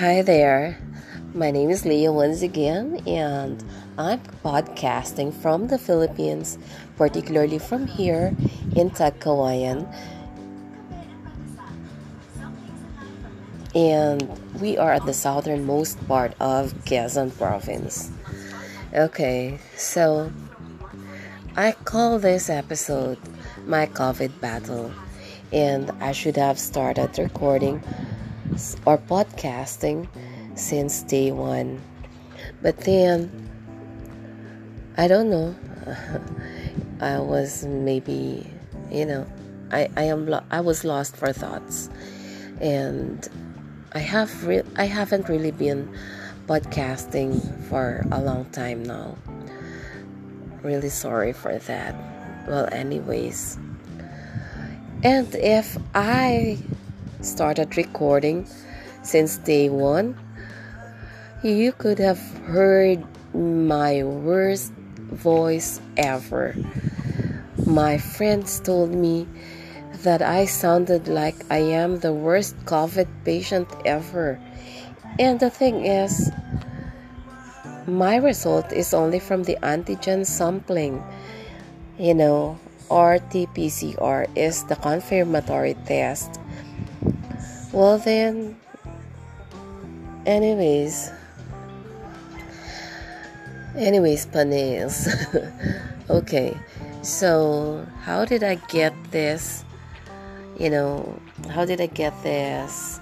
Hi there. My name is Leah once again, and I'm podcasting from the Philippines, particularly from here in Tagkawayan. And we are at the southernmost part of Quezon province. Okay, so I call this episode my COVID battle, and I should have started recording or podcasting since day one. But then, I don't know. I was maybe, you know, I, I am lo- I was lost for thoughts, and I have re- I haven't really been podcasting for a long time now. Really sorry for that. Well, anyways, and if I started recording since day one, you could have heard my worst voice ever. My friends told me that I sounded like I am the worst COVID patient ever. And the thing is, my result is only from the antigen sampling. You know, RT PCR is the confirmatory test well, then, anyways, anyways, panes. okay, so how did I get this? You know, how did I get this?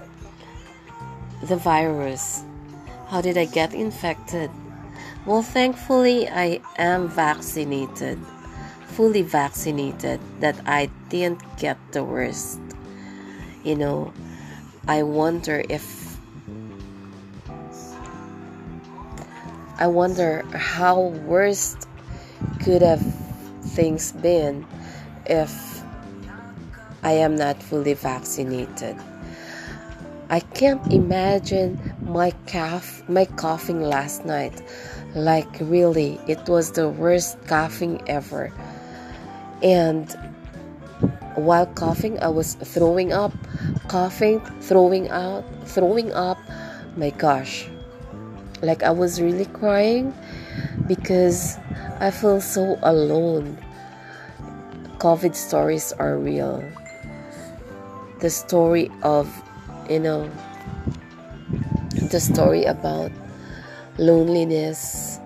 The virus. How did I get infected? Well, thankfully, I am vaccinated, fully vaccinated, that I didn't get the worst. You know, I wonder if I wonder how worst could have things been if I am not fully vaccinated. I can't imagine my cough my coughing last night. Like really, it was the worst coughing ever. And while coughing, I was throwing up coughing, throwing out, throwing up. My gosh. Like I was really crying because I feel so alone. COVID stories are real. The story of, you know, the story about loneliness,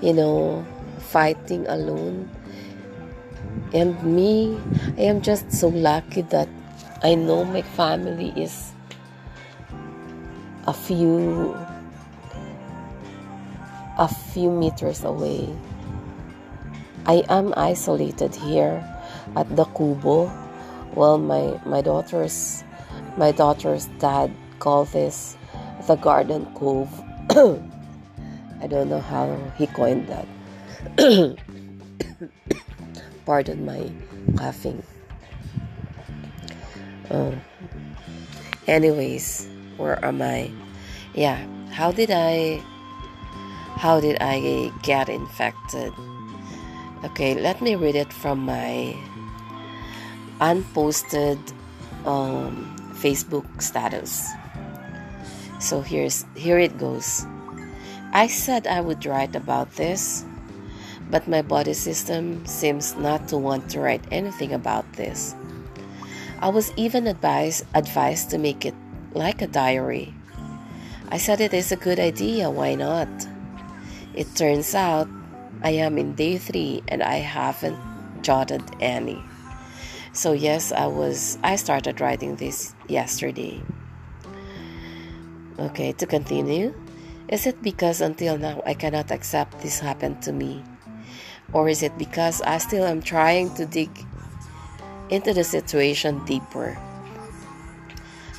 you know, fighting alone. And me, I am just so lucky that I know my family is a few a few meters away. I am isolated here at the Kubo. Well, my my daughter's my daughter's dad called this the Garden Cove. I don't know how he coined that. Pardon my coughing. Oh. Anyways, where am I? Yeah, how did I how did I get infected? Okay, let me read it from my unposted um, Facebook status. So here's here it goes. I said I would write about this, but my body system seems not to want to write anything about this. I was even advised, advised to make it like a diary. I said it is a good idea, why not? It turns out I am in day three and I haven't jotted any. So yes, I was I started writing this yesterday. Okay, to continue. Is it because until now I cannot accept this happened to me? Or is it because I still am trying to dig into the situation deeper.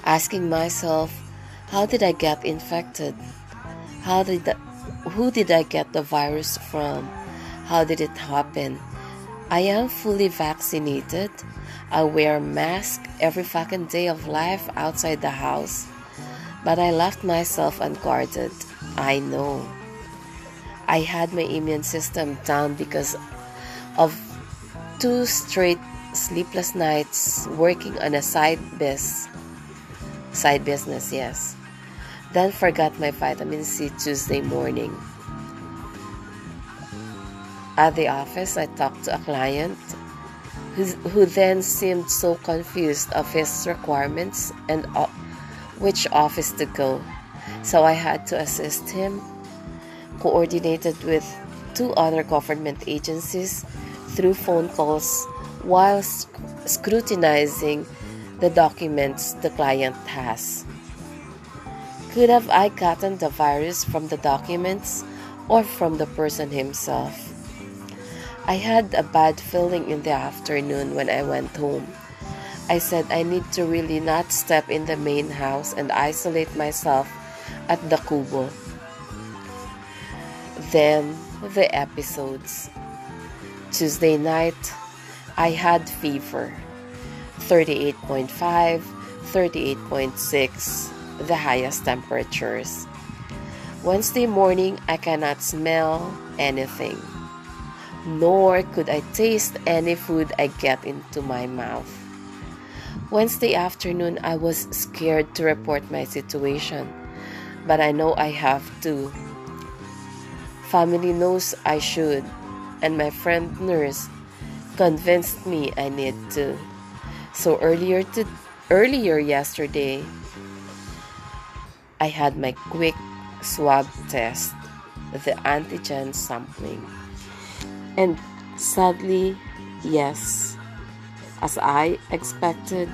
Asking myself, how did I get infected? How did who did I get the virus from? How did it happen? I am fully vaccinated. I wear mask every fucking day of life outside the house. But I left myself unguarded. I know. I had my immune system down because of two straight sleepless nights working on a side biz side business yes then forgot my vitamin C Tuesday morning. At the office, I talked to a client who, who then seemed so confused of his requirements and which office to go. So I had to assist him, coordinated with two other government agencies through phone calls while scrutinizing the documents the client has. Could have I gotten the virus from the documents or from the person himself? I had a bad feeling in the afternoon when I went home. I said I need to really not step in the main house and isolate myself at the Kubo. Then the episodes. Tuesday night, I had fever 38.5, 38.6, the highest temperatures. Wednesday morning, I cannot smell anything, nor could I taste any food I get into my mouth. Wednesday afternoon, I was scared to report my situation, but I know I have to. Family knows I should, and my friend nurse convinced me I need to. So earlier to earlier yesterday, I had my quick swab test, the antigen sampling. And sadly, yes, as I expected,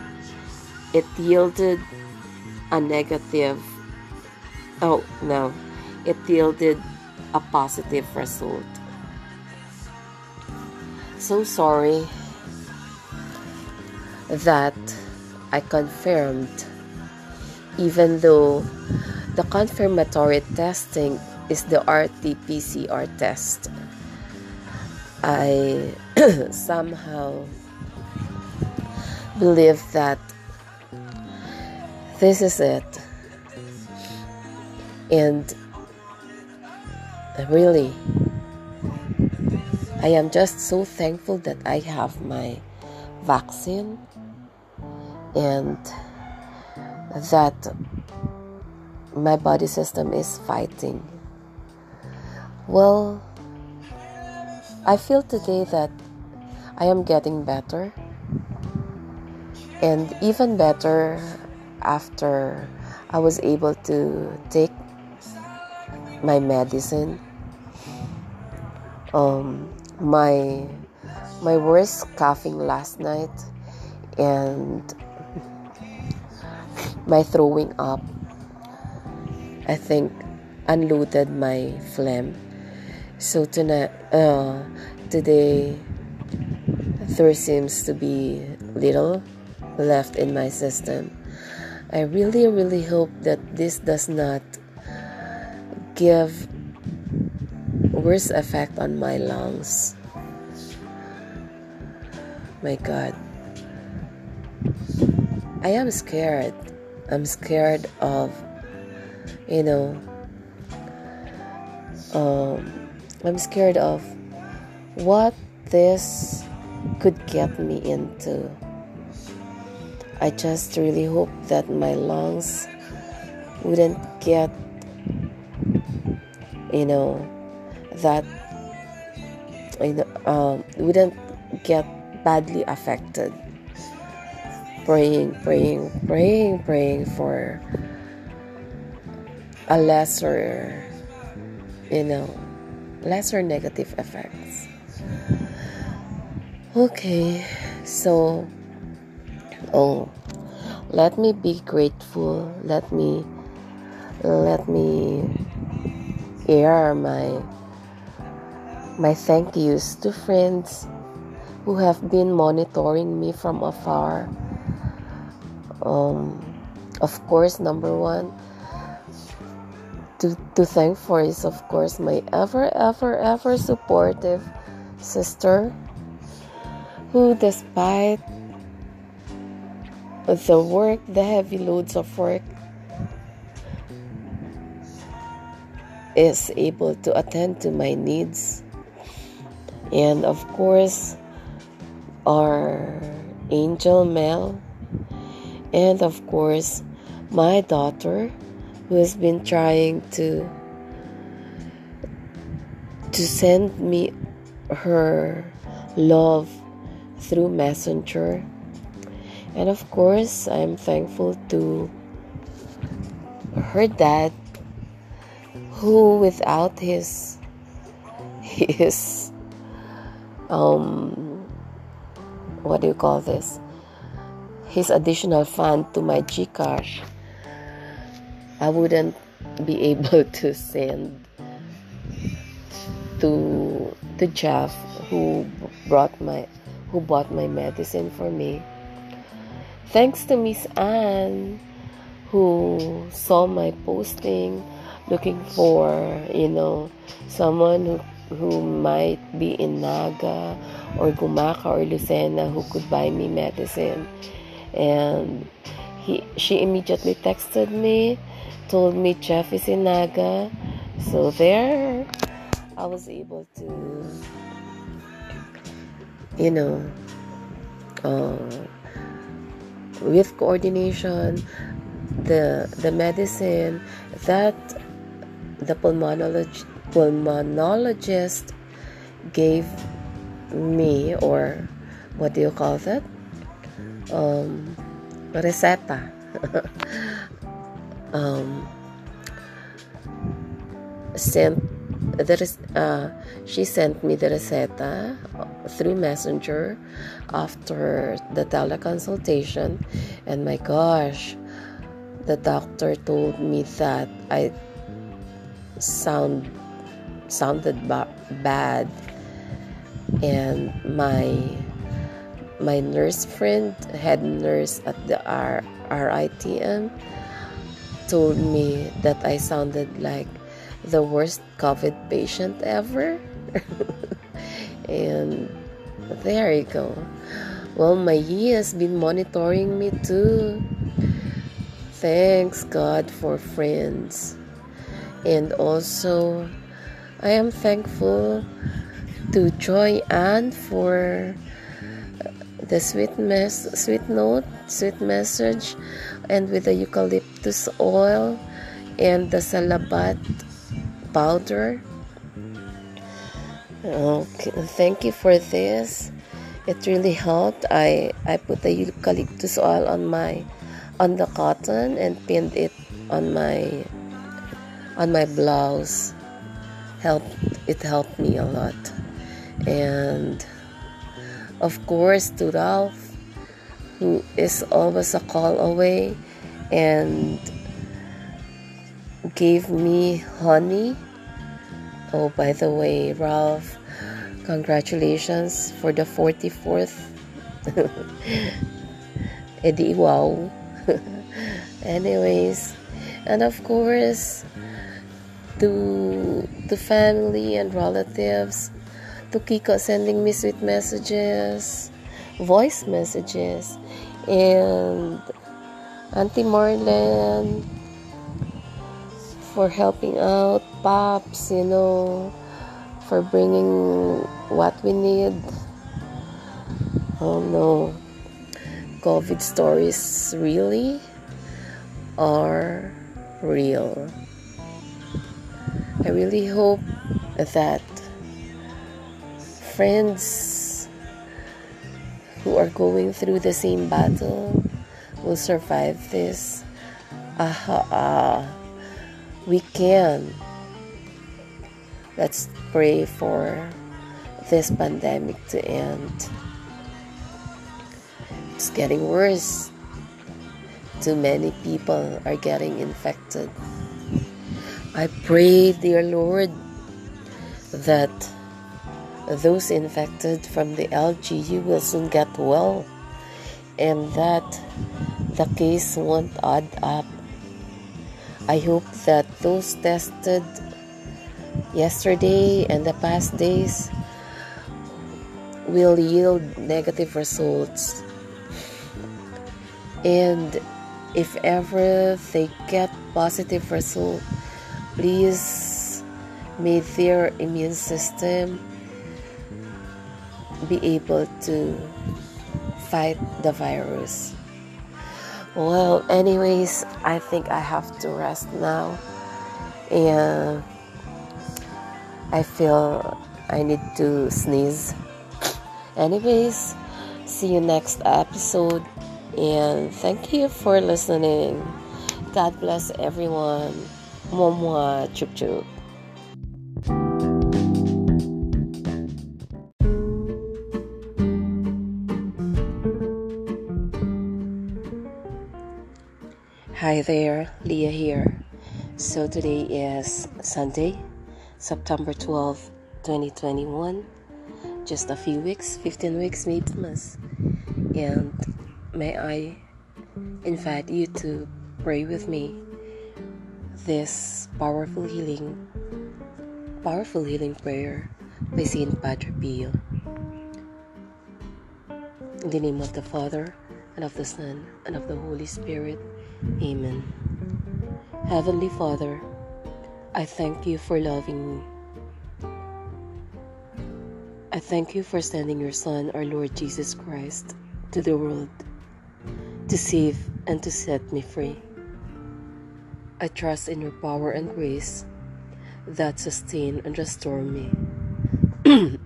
it yielded a negative. Oh, no, it yielded a positive result. So sorry that I confirmed even though the confirmatory testing is the RT PCR test. I somehow believe that this is it. And really, I am just so thankful that I have my vaccine and that my body system is fighting. Well, I feel today that I am getting better, and even better after I was able to take my medicine. Um, my my worst coughing last night and my throwing up. I think unloaded my phlegm. So tonight uh, today there seems to be little left in my system. I really really hope that this does not give worse effect on my lungs. My god. I am scared. I'm scared of, you know, um, I'm scared of what this could get me into. I just really hope that my lungs wouldn't get, you know, that, you know, um, wouldn't get badly affected praying, praying, praying, praying for a lesser, you know, lesser negative effects. Okay, so, oh, let me be grateful. Let me, let me air my my thank yous to friends who have been monitoring me from afar. Um, of course number one to, to thank for is of course my ever ever ever supportive sister who despite the work the heavy loads of work is able to attend to my needs and of course our angel Mel and of course my daughter who has been trying to to send me her love through messenger. And of course i'm thankful to her dad who without his his um what do you call this? His additional fund to my gcash i wouldn't be able to send to to jeff who brought my who bought my medicine for me. Thanks to miss anne who saw my posting looking for you know someone who who might be in Naga or Gumaca or Lucena who could buy me medicine. And he she immediately texted me told me Jeff is in Naga. So there I was able to you know uh, with coordination the the medicine that the pulmonologist, pulmonologist gave me or what do you call that? Um, receta um, sent the uh, she sent me the receta through messenger after the teleconsultation and my gosh the doctor told me that i sound sounded ba- bad and my my nurse friend head nurse at the R- RITM told me that I sounded like the worst COVID patient ever. and there you go. Well, my Yi has been monitoring me too. Thanks God for friends. And also, I am thankful to Joy Ann for uh, the sweet mess, sweet note, sweet message, and with the eucalyptus oil and the salabat powder. Okay, thank you for this. It really helped. I I put the eucalyptus oil on my on the cotton and pinned it on my on my blouse helped it helped me a lot. And of course to Ralph who is always a call away and gave me honey. Oh by the way Ralph congratulations for the 44th Eddie wow. Anyways and of course to the family and relatives to Kiko sending me sweet messages voice messages. And Auntie Marlene for helping out Pops you know for bringing what we need. Oh no. COVID stories really are real. I really hope that friends who are going through the same battle will survive this. Aha, uh, we can. Let's pray for this pandemic to end. It's getting worse. Too many people are getting infected. I pray, dear Lord, that those infected from the LGU will soon get well and that the case won't add up. I hope that those tested yesterday and the past days will yield negative results. And if ever they get positive result, please may their immune system be able to fight the virus. Well, anyways, I think I have to rest now. And I feel I need to sneeze. Anyways, see you next episode. And thank you for listening. God bless everyone. Chup. Hi there, Leah here. So today is Sunday, September 12, 2021. Just a few weeks, 15 weeks maybe. And may I invite you to pray with me this powerful healing powerful healing prayer by Saint Padre Pio. In the name of the Father and of the Son and of the Holy Spirit. Amen. Heavenly Father, I thank you for loving me. I thank you for sending your Son, our Lord Jesus Christ, to the world to save and to set me free. I trust in your power and grace that sustain and restore me.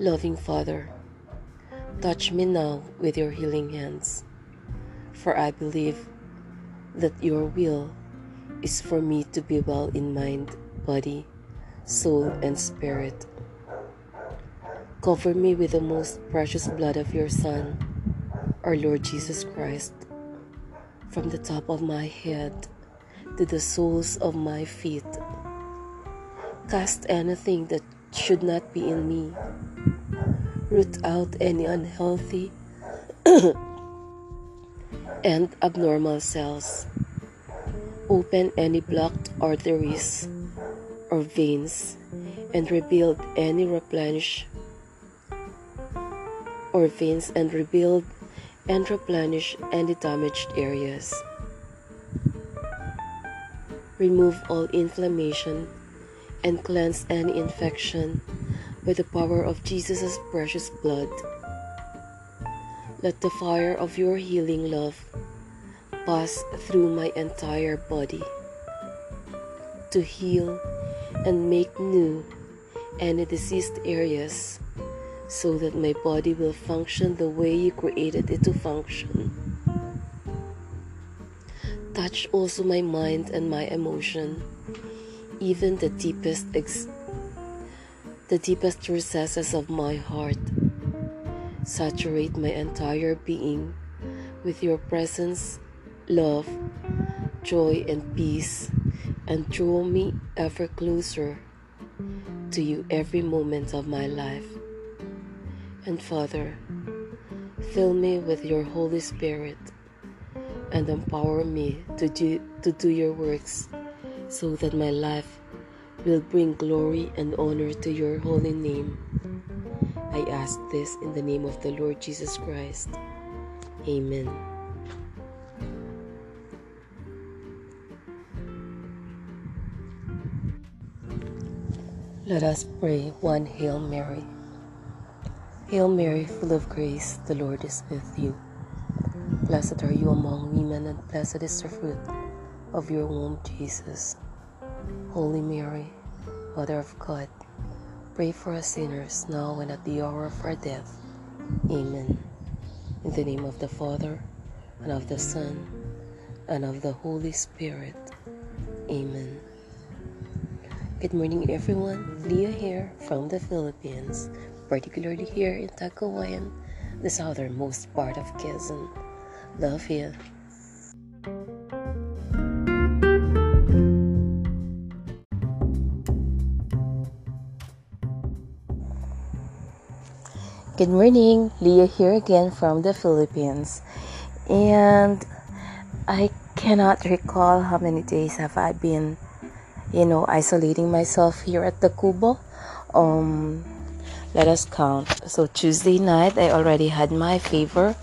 Loving Father, touch me now with your healing hands, for I believe that your will is for me to be well in mind, body, soul, and spirit. Cover me with the most precious blood of your Son, our Lord Jesus Christ, from the top of my head to the soles of my feet. Cast anything that should not be in me. Root out any unhealthy and abnormal cells. Open any blocked arteries or veins and rebuild any replenish or veins and rebuild and replenish any damaged areas. Remove all inflammation and cleanse any infection by the power of Jesus' precious blood. Let the fire of your healing love pass through my entire body to heal and make new any diseased areas so that my body will function the way you created it to function. Touch also my mind and my emotion, even the deepest ex- the deepest recesses of my heart. Saturate my entire being with your presence, love, joy, and peace, and draw me ever closer to you every moment of my life. And Father, fill me with your Holy Spirit and empower me to do, to do your works so that my life will bring glory and honor to your holy name. I ask this in the name of the Lord Jesus Christ. Amen. Let us pray one Hail Mary. Hail Mary, full of grace, the Lord is with you. Blessed are you among women, and blessed is the fruit of your womb, Jesus. Holy Mary, Mother of God, pray for us sinners now and at the hour of our death. Amen. In the name of the Father, and of the Son, and of the Holy Spirit. Amen. Good morning, everyone. Leah here from the Philippines particularly here in Tagkawayan, the southernmost part of Quezon. Love you. Good morning, Leah here again from the Philippines. And I cannot recall how many days have I been, you know, isolating myself here at the Kubo. Um, let us count. So tuesday night i already had my fever.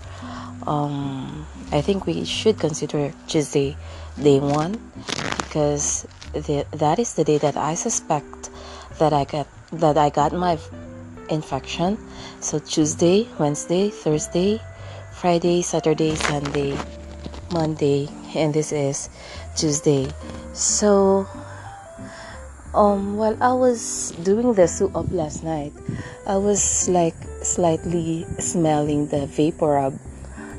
Um i think we should consider tuesday day one because the, that is the day that i suspect that i got that i got my infection. So tuesday wednesday thursday Friday, Saturday, Sunday, Monday, and this is Tuesday. So, um, while I was doing the soup up last night, I was like slightly smelling the vapor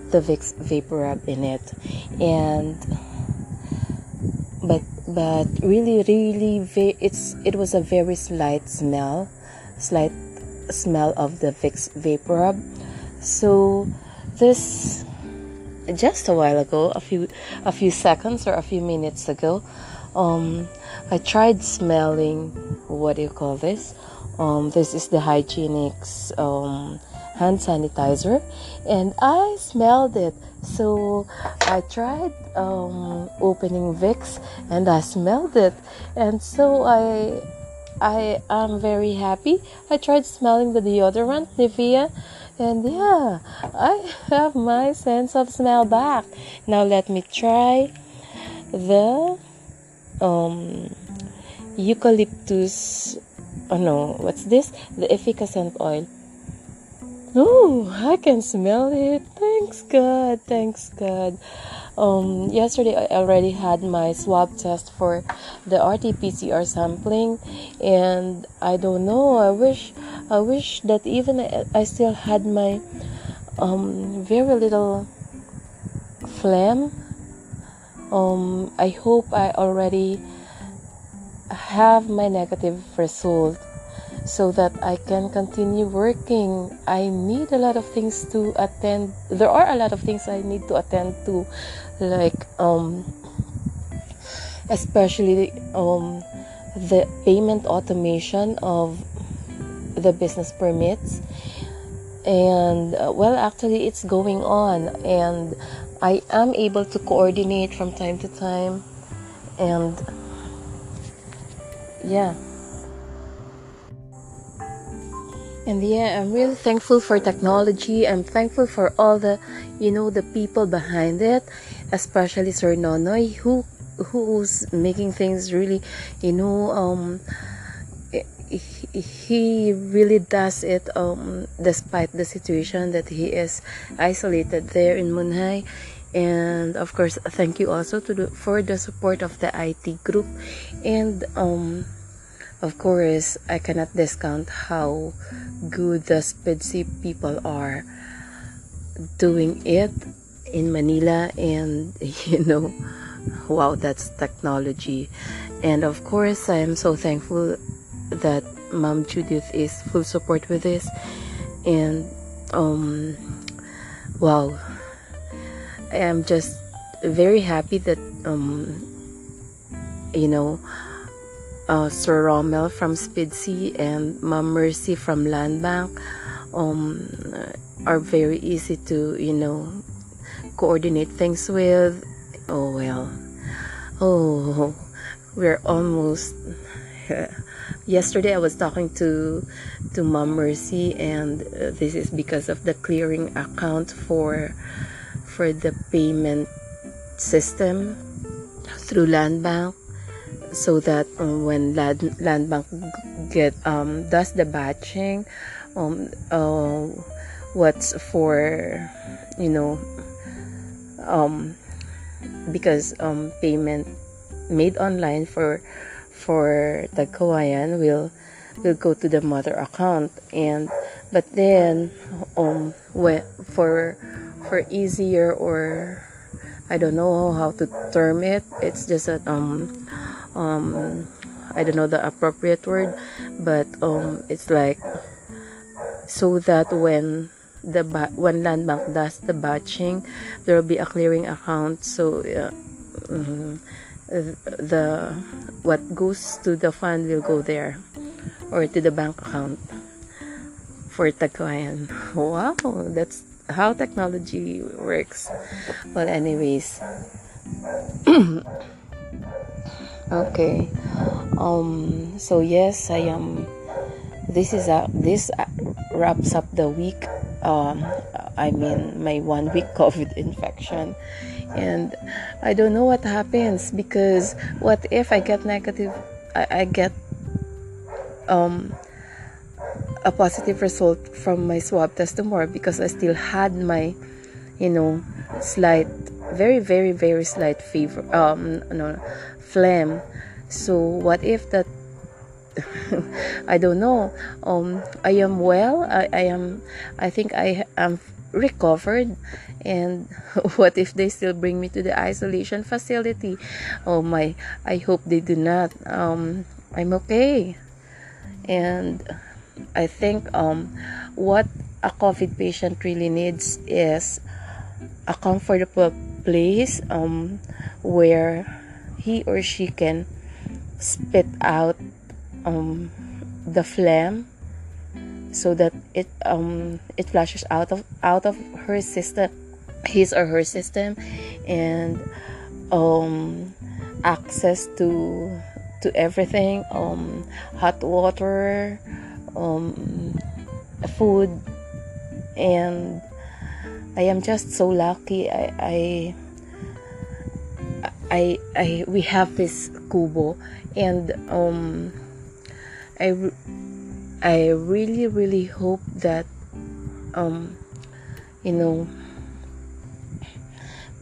the Vicks VapoRub in it, and but but really really it's it was a very slight smell, slight smell of the Vicks vapor So this just a while ago, a few a few seconds or a few minutes ago, um, I tried smelling what do you call this? Um, this is the Hygienix um, hand sanitizer, and I smelled it. So I tried um, opening Vicks, and I smelled it, and so I I am very happy. I tried smelling the deodorant Nivea, and yeah, I have my sense of smell back. Now let me try the um, eucalyptus. Oh no, what's this? The Efficascent oil. Oh, I can smell it. Thanks God. Thanks God. Um, yesterday I already had my swab test for the RT-PCR sampling, and I don't know. I wish, I wish that even I still had my um, very little phlegm. Um, I hope I already have my negative result so that I can continue working. I need a lot of things to attend. There are a lot of things I need to attend to, like um, especially um, the payment automation of the business permits. And uh, well, actually, it's going on, and I am able to coordinate from time to time, and yeah. And yeah, I'm really thankful for technology. I'm thankful for all the, you know, the people behind it, especially Sir Nonoy, who who's making things really, you know, um, he really does it um, despite the situation that he is isolated there in Munhai. And of course, thank you also to the, for the support of the IT group and um, of course, I cannot discount how good the SPIDC people are doing it in Manila, and you know, wow, that's technology. And of course, I am so thankful that Mom Judith is full support with this, and um, wow, I am just very happy that um, you know uh, Sir Rommel from SPIDC and Mom Mercy from Land Bank um, are very easy to, you know, coordinate things with. Oh well. Oh, we're almost. Yesterday I was talking to to Mom Mercy, and uh, this is because of the clearing account for for the payment system through Land Bank so that um, when land, land bank get um, does the batching um, uh, what's for you know um, because um, payment made online for for the Kawayan will will go to the mother account and but then um when, for for easier or I don't know how to term it it's just that um um I don't know the appropriate word, but um it's like so that when the ba- when land bank does the batching, there will be a clearing account. So uh, mm, the what goes to the fund will go there or to the bank account for Tagkawayan. Wow, that's how technology works. Well, anyways. okay um so yes i am this is a this wraps up the week um i mean my one week covid infection and i don't know what happens because what if i get negative i, I get um a positive result from my swab test tomorrow because i still had my you know, slight, very, very, very slight fever, um, no, phlegm. So what if that? I don't know. Um, I am well. I, I am. I think I am recovered. And what if they still bring me to the isolation facility? Oh my i hope they do not. Um i'm okay. And i think um what a covid patient really needs is a comfortable place um, where he or she can spit out um, the phlegm so that it um, it flushes out of out of her system his or her system and um, access to to everything um, hot water um, food and I am just so lucky. I, I, I, I we have this kubo, and um, I, I really, really hope that, um, you know,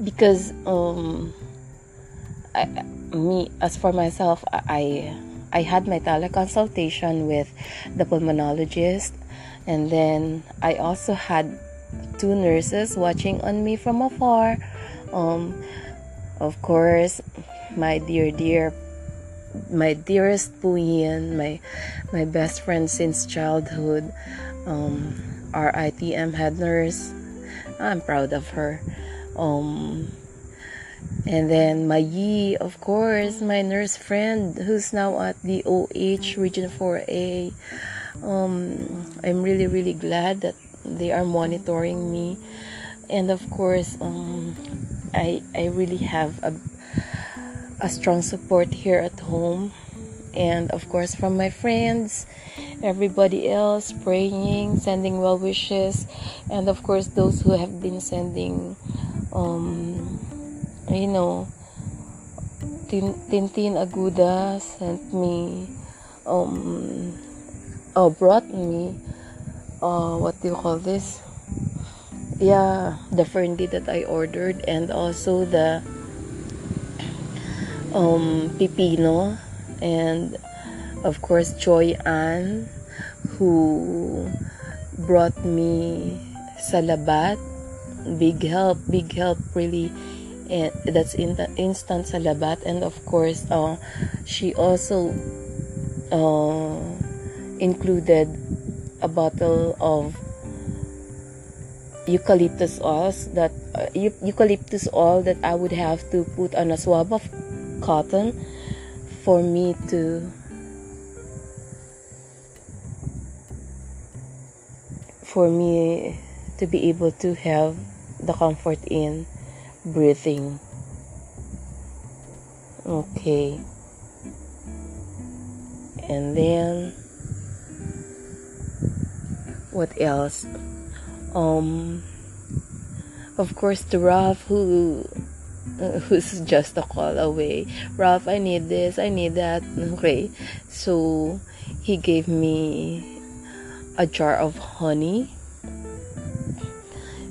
because um, I, me as for myself, I, I had my teleconsultation with the pulmonologist, and then I also had two nurses watching on me from afar. Um, of course, my dear, dear, my dearest Puyin, my my best friend since childhood, um, our ITM head nurse. I'm proud of her. Um, and then my Yi, of course, my nurse friend who's now at the OH Region 4A. Um, I'm really, really glad that they are monitoring me and of course um, I, I really have a, a strong support here at home and of course from my friends everybody else praying sending well wishes and of course those who have been sending um, you know Tintin Aguda sent me um, oh, brought me uh, what do you call this? Yeah, the Fern-D that I ordered and also the um, pipino and of course Joy Ann who brought me salabat big help big help really and that's in the instant salabat and of course uh, she also uh, included a bottle of eucalyptus oil that uh, eucalyptus oil that I would have to put on a swab of cotton for me to for me to be able to have the comfort in breathing okay and then what else? Um, of course, the Ralph, who who's just a call away. Ralph, I need this, I need that. Okay, so he gave me a jar of honey.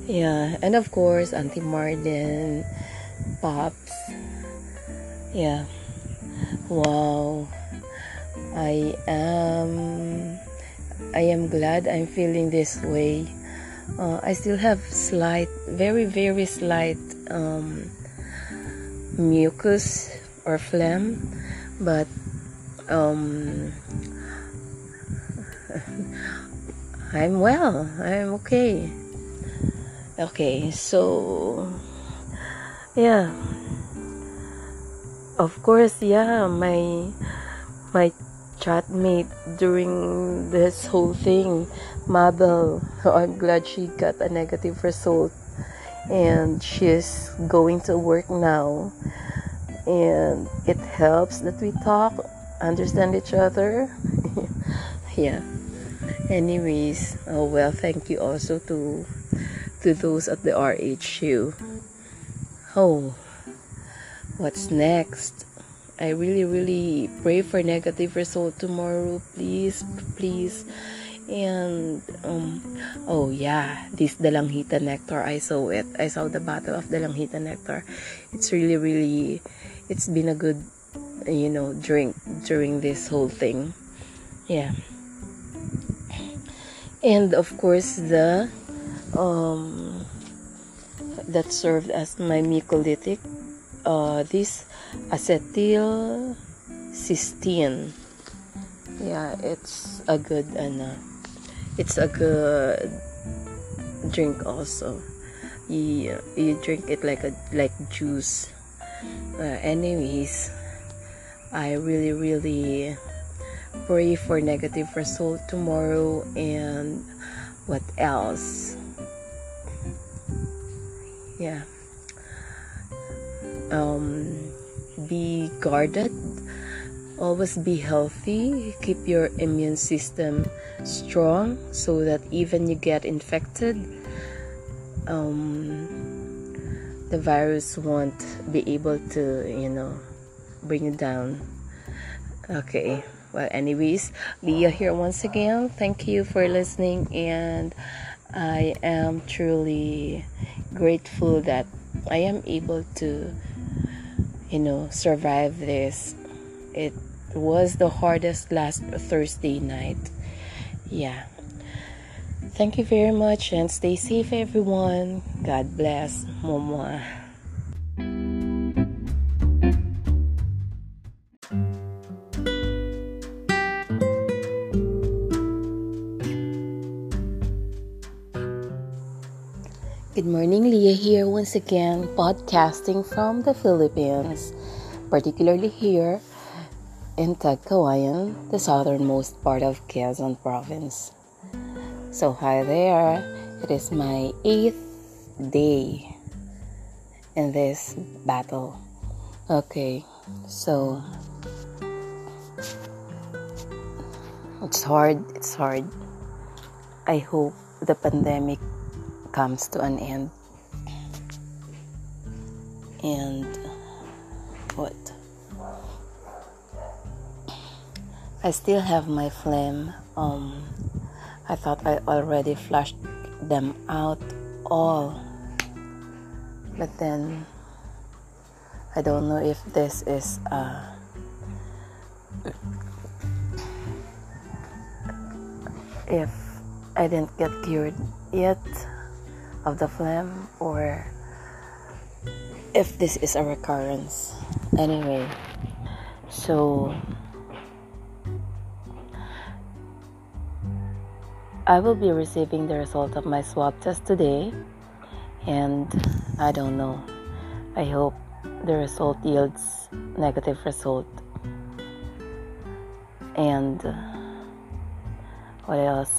Yeah, and of course, Auntie Marden, Pops. Yeah. Wow. I am I am glad I'm feeling this way. Uh, I still have slight, very, very slight um, mucus or phlegm, but um, I'm well. I'm okay. Okay, so yeah. Of course, yeah, my my chatmate during this whole thing, Mabel. I'm glad she got a negative result and she's going to work now. And it helps that we talk, understand each other. yeah. Anyways, oh well, thank you also to to those at the RHU. Oh, what's next? I really, really pray for negative result tomorrow. Please, please. And um, oh yeah, this Dalanghita nectar. I saw it. I saw the bottle of Dalanghita nectar. It's really, really. It's been a good, you know, drink during this whole thing. Yeah. And of course the um that served as my mucolytic. Uh, this acetyl cysteine. Yeah, it's a good and. It's a good drink also. You you drink it like a like juice. Uh, anyways i really really pray for negative result tomorrow and what else? Yeah. Um be guarded always be healthy keep your immune system strong so that even you get infected um, the virus won't be able to you know bring you down. Okay well anyways leah here once again. Thank you for listening and i am truly grateful that i am able to you know survive this. It was the hardest last Thursday night. Yeah. Thank you very much and stay safe, everyone. God bless. Momo. Good morning, Leah here once again, podcasting from the Philippines, particularly here in Tagkawayan, the southernmost part of Quezon province. So, hi there. It is my eighth day in this battle. Okay, so it's hard. It's hard. I hope the pandemic comes to an end. And I still have my phlegm. Um, I thought I already flushed them out all, but then I don't know if this is uh, if I didn't get cured yet of the phlegm or if this is a recurrence. Anyway, so I will be receiving the result of my swab test today, and I don't know. I hope the result yields negative result. And uh, what else?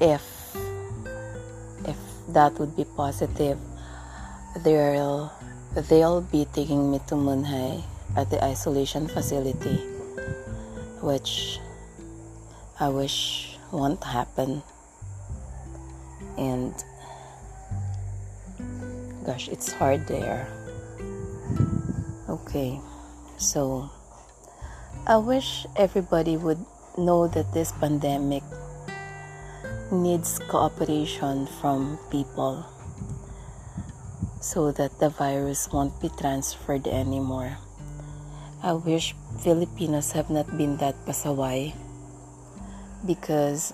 If if that would be positive, they'll they'll be taking me to Munhai at the isolation facility, which I wish won't happen. And gosh, it's hard there. Okay, so I wish everybody would know that this pandemic needs cooperation from people so that the virus won't be transferred anymore. I wish Filipinos have not been that pasaway because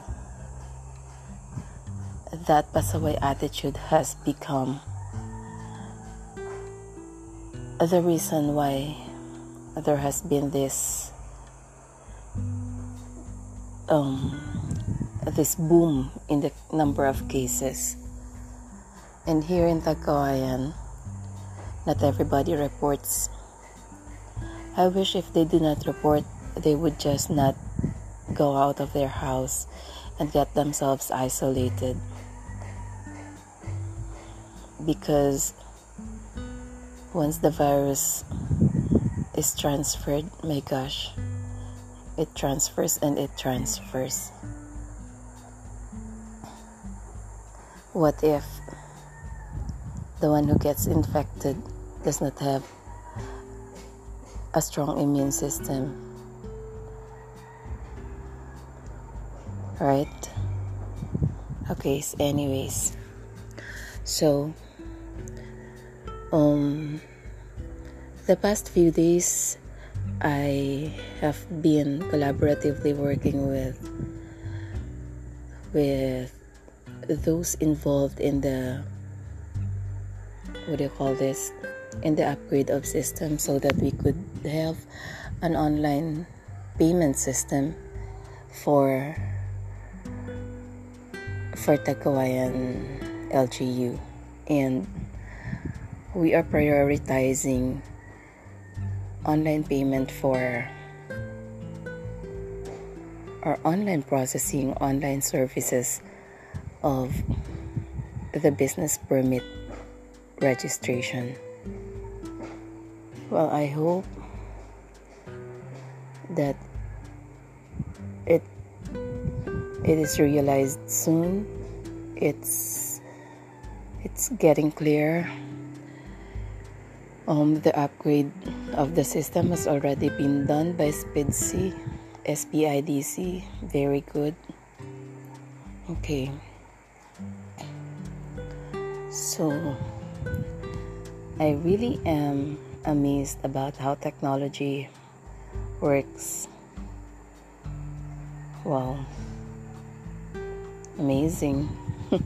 that pasaway attitude has become the reason why there has been this um, this boom in the number of cases. And here in Tagkawayan, not everybody reports. I wish if they do not report, they would just not go out of their house and get themselves isolated because once the virus is transferred, my gosh, it transfers and it transfers. What if the one who gets infected does not have a strong immune system? Right? Okay so anyways. So um the past few days i have been collaboratively working with with those involved in the what do you call this? In the upgrade of system so that we could have an online payment system for for Tagkawayan LGU and we are prioritizing online payment for our online processing online services of the business permit registration. Well, I hope that it it is realized soon. It's it's getting clear. Um, the upgrade of the system has already been done by SPIDC, SPIDC. Very good. Okay. So, I really am amazed about how technology works. Wow. Amazing.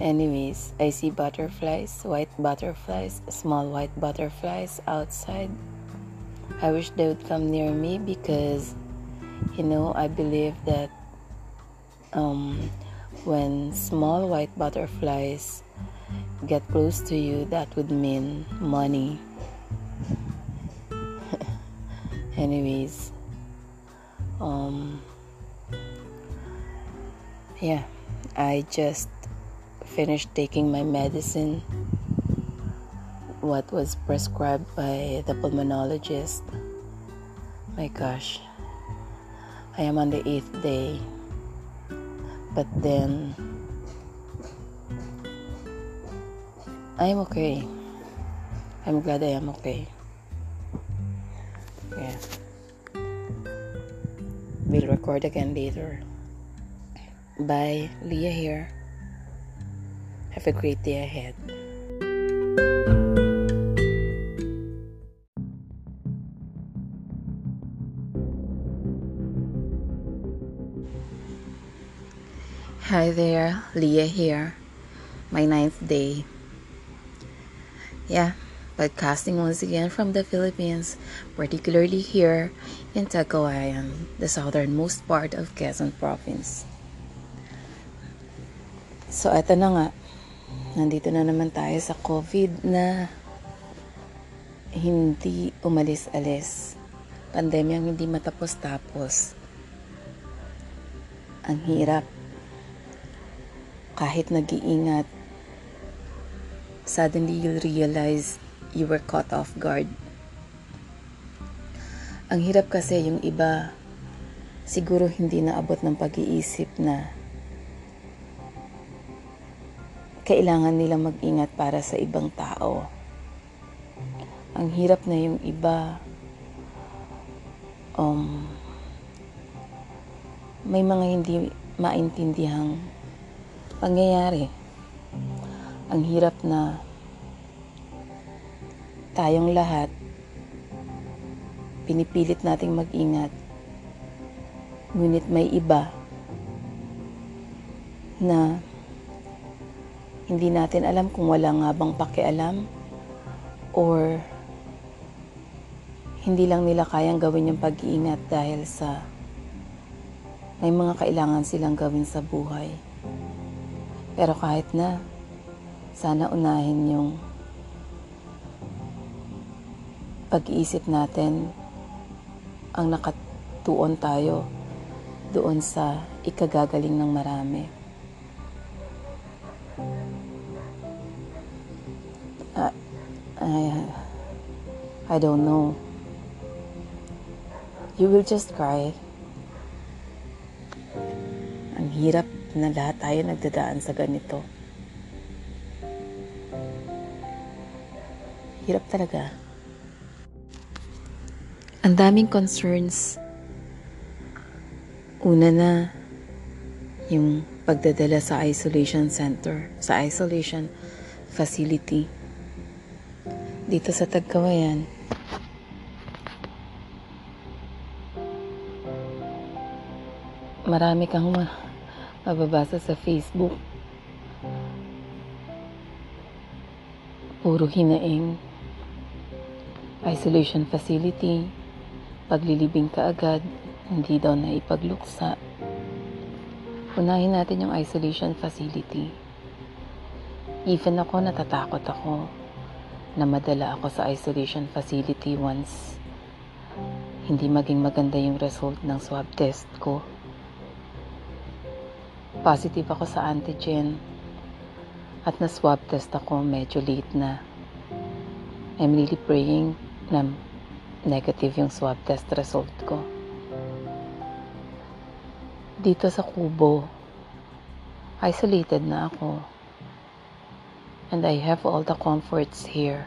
Anyways, I see butterflies, white butterflies, small white butterflies outside. I wish they would come near me because, you know, I believe that um, when small white butterflies get close to you, that would mean money. Anyways, um, yeah, I just finished taking my medicine, what was prescribed by the pulmonologist. My gosh, I am on the eighth day, but then I am okay. I'm glad I am okay. Yeah. We'll record again later. Bye. Leah here. Have a great day ahead. Hi there, Leah here. My ninth day. Yeah, podcasting once again from the Philippines, particularly here in Tagkawayan, the southernmost part of Quezon Province. So, eto na nga. Nandito na naman tayo sa COVID na hindi umalis-alis. Pandemyang hindi matapos-tapos. Ang hirap. Kahit nag-iingat, suddenly you'll realize you were caught off guard. Ang hirap kasi yung iba, siguro hindi naabot ng pag-iisip na kailangan nilang mag-ingat para sa ibang tao. Ang hirap na yung iba, um, may mga hindi maintindihang pangyayari. Ang hirap na tayong lahat pinipilit nating mag-ingat. Ngunit may iba na hindi natin alam kung wala nga bang pakialam or hindi lang nila kayang gawin yung pag-iingat dahil sa may mga kailangan silang gawin sa buhay. Pero kahit na, sana unahin yung pag-iisip natin ang nakatuon tayo doon sa ikagagaling ng marami. I, I don't know. You will just cry. Ang hirap na lahat tayo nagdadaan sa ganito. Hirap talaga. Ang daming concerns. Una na, yung pagdadala sa isolation center, sa isolation facility. Dito sa Tagkawayan, marami kang mababasa sa Facebook. Puro hinaing. Isolation facility. Paglilibing ka agad. Hindi daw na ipagluksa. Unahin natin yung isolation facility. Even ako, natatakot ako na madala ako sa isolation facility once hindi maging maganda yung result ng swab test ko. Positive ako sa antigen at na swab test ako medyo late na. I'm really praying na negative yung swab test result ko dito sa kubo, isolated na ako. And I have all the comforts here.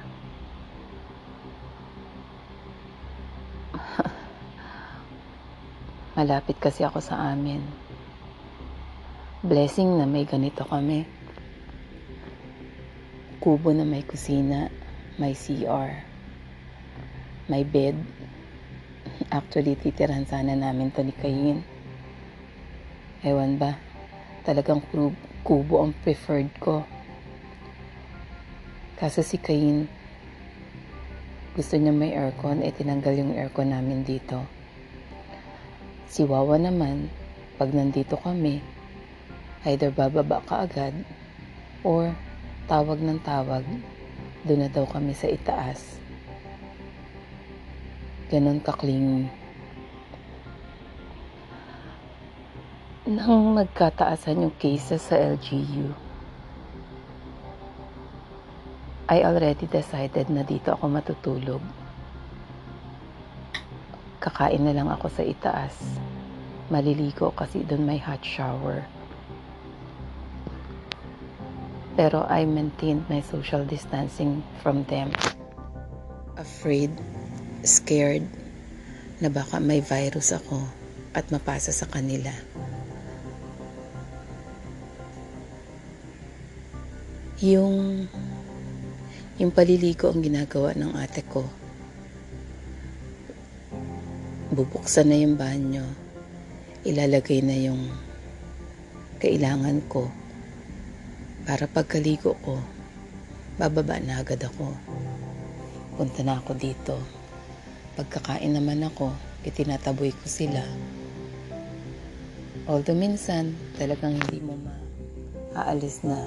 Malapit kasi ako sa amin. Blessing na may ganito kami. Kubo na may kusina, may CR, may bed. Actually, titiran sana namin to ni Kayin Ewan ba, talagang kubo ang preferred ko. Kaso si Cain, gusto niya may aircon, eh tinanggal yung aircon namin dito. Si Wawa naman, pag nandito kami, either bababa ka agad, or tawag ng tawag, doon na daw kami sa itaas. Ganon kakling nang nagkataasan yung cases sa LGU, I already decided na dito ako matutulog. Kakain na lang ako sa itaas. Maliligo kasi doon may hot shower. Pero I maintained my social distancing from them. Afraid, scared, na baka may virus ako at mapasa sa kanila. Yung yung paliligo ang ginagawa ng ate ko. Bubuksan na yung banyo. Ilalagay na yung kailangan ko para pagkaligo ko, bababa na agad ako. Punta na ako dito. Pagkakain naman ako, itinataboy ko sila. Although minsan, talagang hindi mo ma-aalis na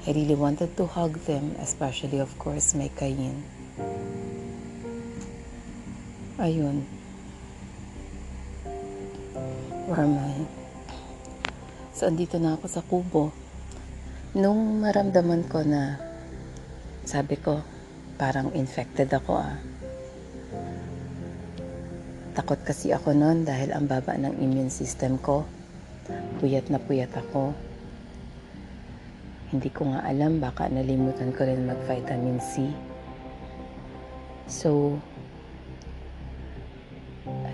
I really wanted to hug them, especially of course may Kayin. Ayun. Where am I? So, andito na ako sa kubo. Nung maramdaman ko na, sabi ko, parang infected ako ah. Takot kasi ako noon dahil ang baba ng immune system ko. Puyat na puyat ako hindi ko nga alam, baka nalimutan ko rin mag-vitamin C. So,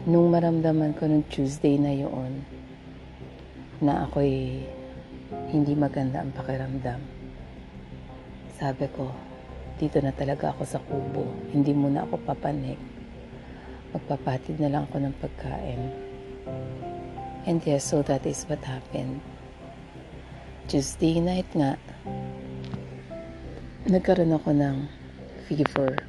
nung maramdaman ko nung Tuesday na yun, na ako'y hindi maganda ang pakiramdam, sabi ko, dito na talaga ako sa kubo. Hindi muna ako papanik. Magpapatid na lang ako ng pagkain. And yes, so that is what happened. Tuesday night nga, nagkaroon ako ng fever.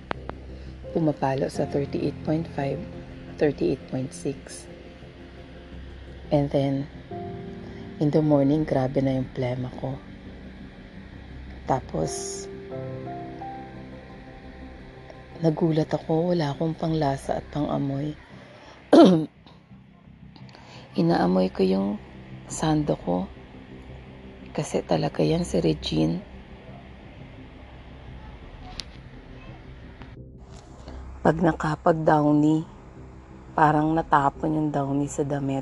Pumapalo sa 38.5, 38.6. And then, in the morning, grabe na yung plema ko. Tapos, nagulat ako, wala akong panglasa at pangamoy. Inaamoy ko yung sando ko kasi talaga yan si Regine. Pag nakapag-downy, parang natapon yung downy sa damit.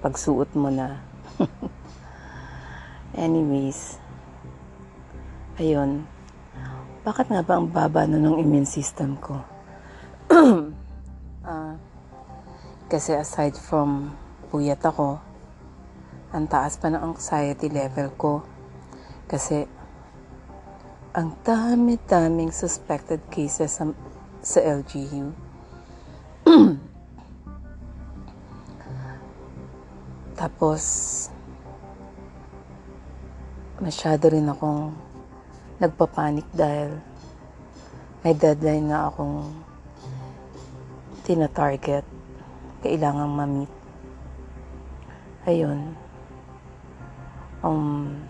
Pagsuot mo na. Anyways, ayun. Bakit nga ba ang baba na ng immune system ko? uh, kasi aside from puyat ako, ang taas pa ng anxiety level ko. Kasi, ang dami-daming suspected cases sa, sa LGU. Tapos, masyado rin akong nagpapanik dahil may deadline na akong tina-target. Kailangang ma-meet. Ayun. Um,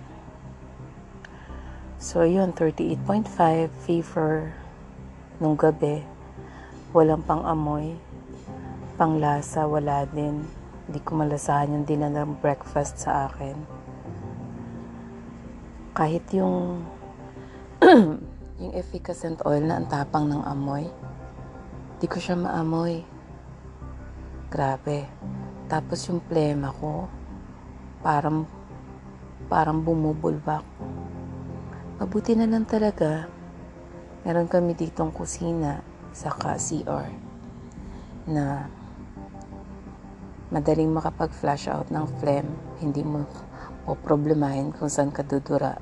so, yun, 38.5 fever nung gabi. Walang pang-amoy. Panglasa, wala din. Hindi ko malasahan yung dinalang breakfast sa akin. Kahit yung yung efficacent oil na ang tapang ng amoy, di ko siya maamoy. Grabe. Tapos yung plema ko, parang parang bumubulbak. Mabuti na lang talaga, meron kami ditong kusina sa CR na madaling makapag-flash out ng phlegm, hindi mo po problemahin kung saan ka dudura.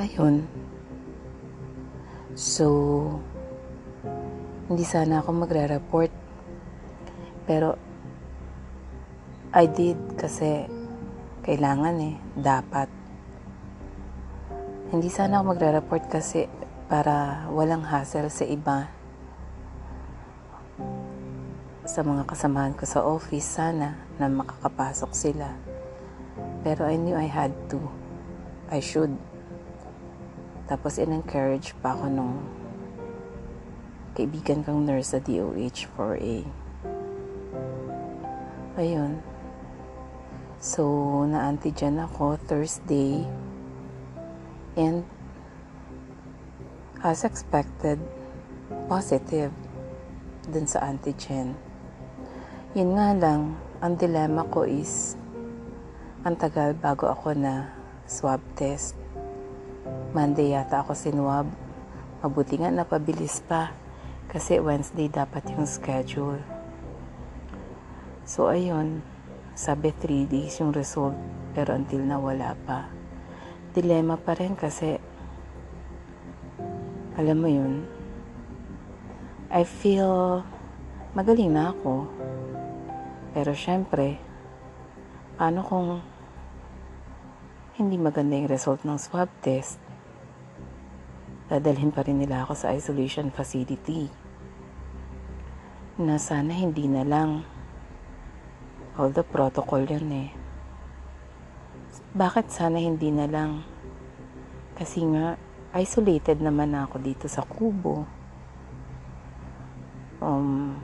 Ayun. So, hindi sana ako magre-report. Pero, I did kasi kailangan eh, dapat. Hindi sana ako magre-report kasi para walang hassle sa iba sa mga kasamahan ko sa office sana na makakapasok sila. Pero I knew I had to. I should. Tapos in-encourage pa ako nung kaibigan kong nurse sa DOH 4A. Ayun. So, na-antigen ako Thursday. And as expected, positive dun sa antigen. Yun nga lang, ang dilemma ko is, ang tagal bago ako na swab test. Monday yata ako sinwab. Mabuti nga napabilis pa. Kasi Wednesday dapat yung schedule. So ayun, sabi 3 days yung result. Pero until na wala pa. Dilemma pa rin kasi alam mo yun, I feel magaling na ako. Pero syempre, paano kung hindi maganda yung result ng swab test? Dadalhin pa rin nila ako sa isolation facility. Na sana hindi na lang. All the protocol yun eh. Bakit sana hindi na lang? Kasi nga, isolated naman ako dito sa kubo. Um,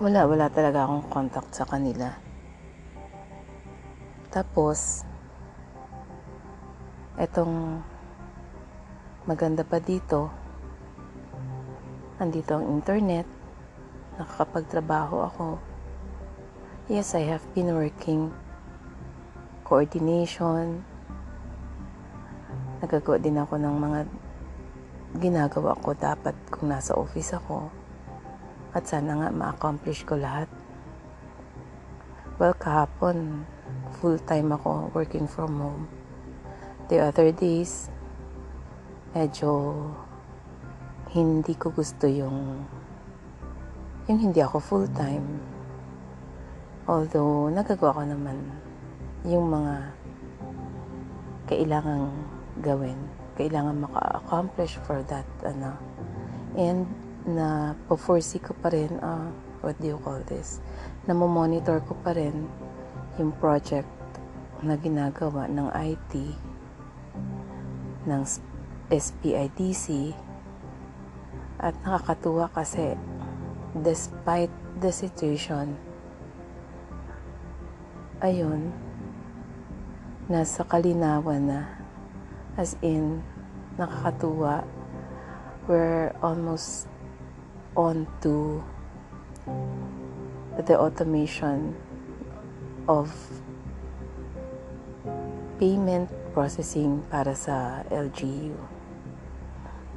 wala, wala talaga akong contact sa kanila. Tapos, etong maganda pa dito, andito ang internet, nakakapagtrabaho ako. Yes, I have been working coordination, nagagawa din ako ng mga ginagawa ko dapat kung nasa office ako at sana nga ma-accomplish ko lahat. Well, kahapon, full-time ako working from home. The other days, medyo hindi ko gusto yung yung hindi ako full-time. Although, nagagawa ko naman yung mga kailangang gawin. Kailangan maka-accomplish for that, ano. And, na po-foresee ko pa rin, uh, what do you call this, na monitor ko pa rin yung project na ginagawa ng IT, ng SPIDC, at nakakatuwa kasi despite the situation, ayun, nasa kalinawan na. As in, nakakatuwa. We're almost on to the automation of payment processing para sa LGU.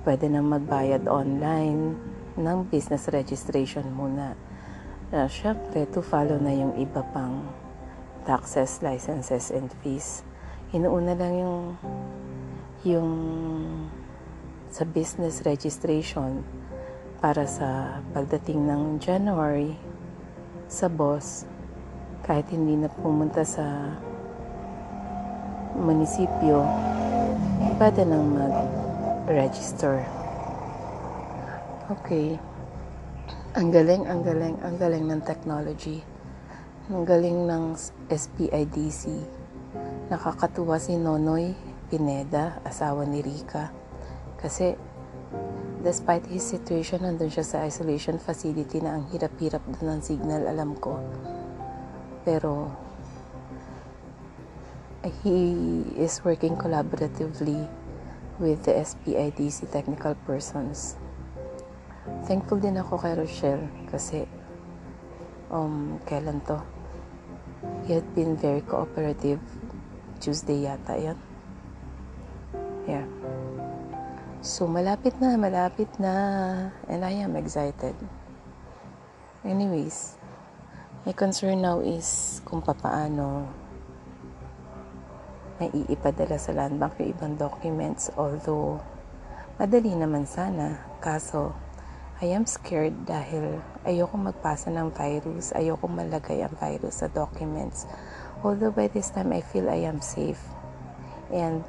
Pwede nang magbayad online ng business registration muna. Uh, Siyempre, to follow na yung iba pang taxes, licenses, and fees. Inuuna lang yung yung sa business registration para sa pagdating ng January sa boss kahit hindi na pumunta sa munisipyo pwede nang mag-register okay ang galing, ang galing, ang galing ng technology. Ang galing ng SPIDC. Nakakatuwa si Nonoy Pineda, asawa ni Rika. Kasi, despite his situation, nandun siya sa isolation facility na ang hirap-hirap doon ng signal, alam ko. Pero, he is working collaboratively with the SPIDC technical persons thankful din ako kay Rochelle kasi um, kailan to? He had been very cooperative. Tuesday yata yan. Yeah. So, malapit na, malapit na. And I am excited. Anyways, my concern now is kung papaano may iipadala sa land bank yung ibang documents. Although, madali naman sana. Kaso, I am scared dahil ayoko magpasa ng virus, ayoko malagay ang virus sa documents. Although by this time I feel I am safe. And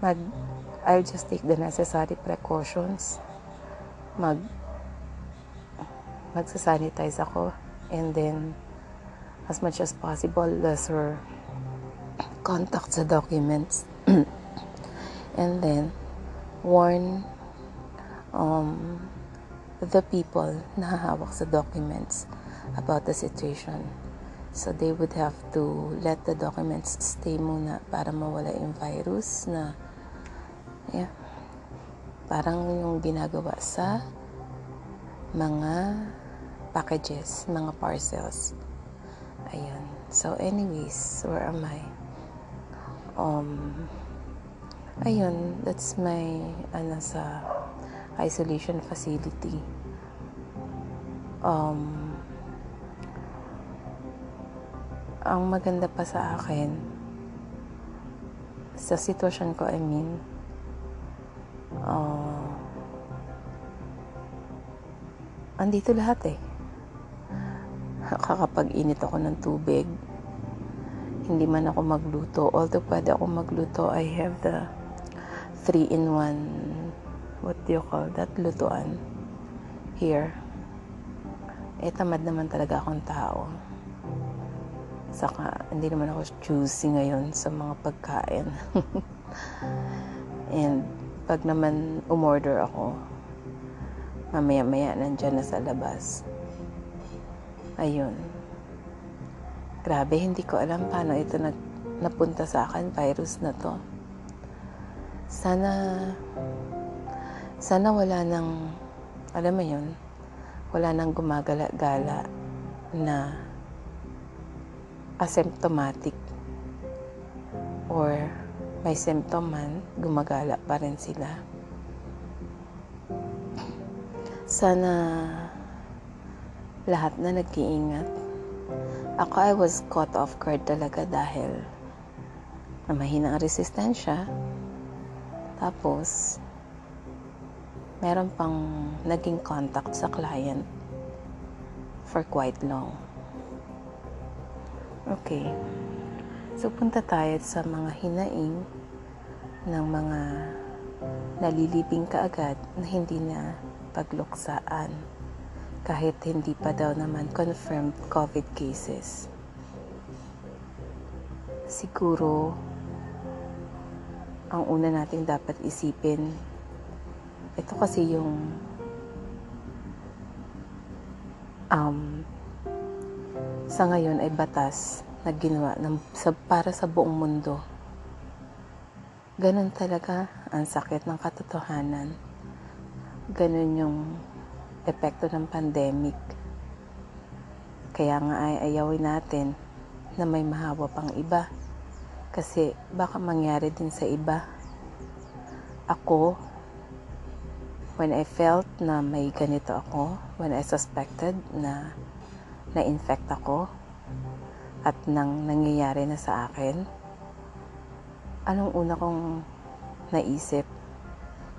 mag I'll just take the necessary precautions. Mag magsasanitize ako and then as much as possible lesser contact sa documents and then warn um, the people na hawak sa documents about the situation. So they would have to let the documents stay muna para mawala yung virus na yeah, parang yung ginagawa sa mga packages, mga parcels. Ayun. So anyways, where am I? Um, ayun, that's my ano sa isolation facility. Um, ang maganda pa sa akin, sa sitwasyon ko, I mean, uh, andito lahat eh. Kakapag-init ako ng tubig, hindi man ako magluto. Although pwede ako magluto, I have the 3-in-1 what do you call that, lutuan here. Eh, tamad naman talaga akong tao. Saka, hindi naman ako choosy ngayon sa mga pagkain. And, pag naman umorder ako, mamaya-maya nandyan na sa labas. Ayun. Grabe, hindi ko alam paano ito nag, napunta sa akin, virus na to. Sana sana wala nang, alam mo yun, wala nang gumagala-gala na asymptomatic or may symptom man, gumagala pa rin sila. Sana lahat na nag-iingat. Ako, I was caught off guard talaga dahil na mahina ang resistensya. Tapos, meron pang naging contact sa client for quite long. Okay. So, punta tayo sa mga hinaing ng mga nalilibing kaagad na hindi na pagluksaan kahit hindi pa daw naman confirmed COVID cases. Siguro, ang una nating dapat isipin ito kasi yung um, sa ngayon ay batas na ginawa ng, sa, para sa buong mundo. Ganun talaga ang sakit ng katotohanan. Ganun yung epekto ng pandemic. Kaya nga ay ayawin natin na may mahawa pang iba. Kasi baka mangyari din sa iba. Ako, when I felt na may ganito ako, when I suspected na na-infect ako at nang nangyayari na sa akin, anong una kong naisip?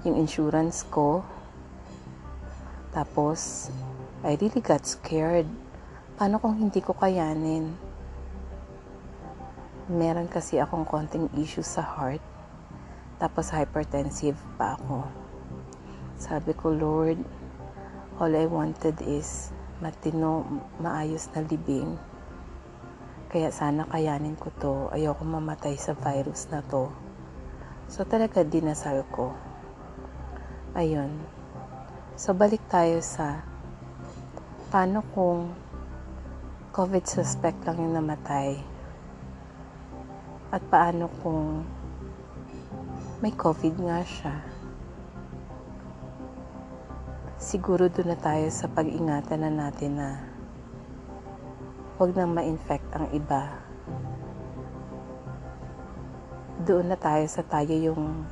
Yung insurance ko. Tapos, I really got scared. Paano kung hindi ko kayanin? Meron kasi akong konting issue sa heart. Tapos hypertensive pa ako. Sabi ko, Lord, all I wanted is matino, maayos na libing. Kaya sana kayanin ko to. Ayoko mamatay sa virus na to. So talaga dinasal ko. Ayun. So balik tayo sa paano kung COVID suspect lang yung namatay? At paano kung may COVID nga siya? Siguro doon na tayo sa pag-ingatan na natin na huwag nang ma-infect ang iba. Doon na tayo sa tayo yung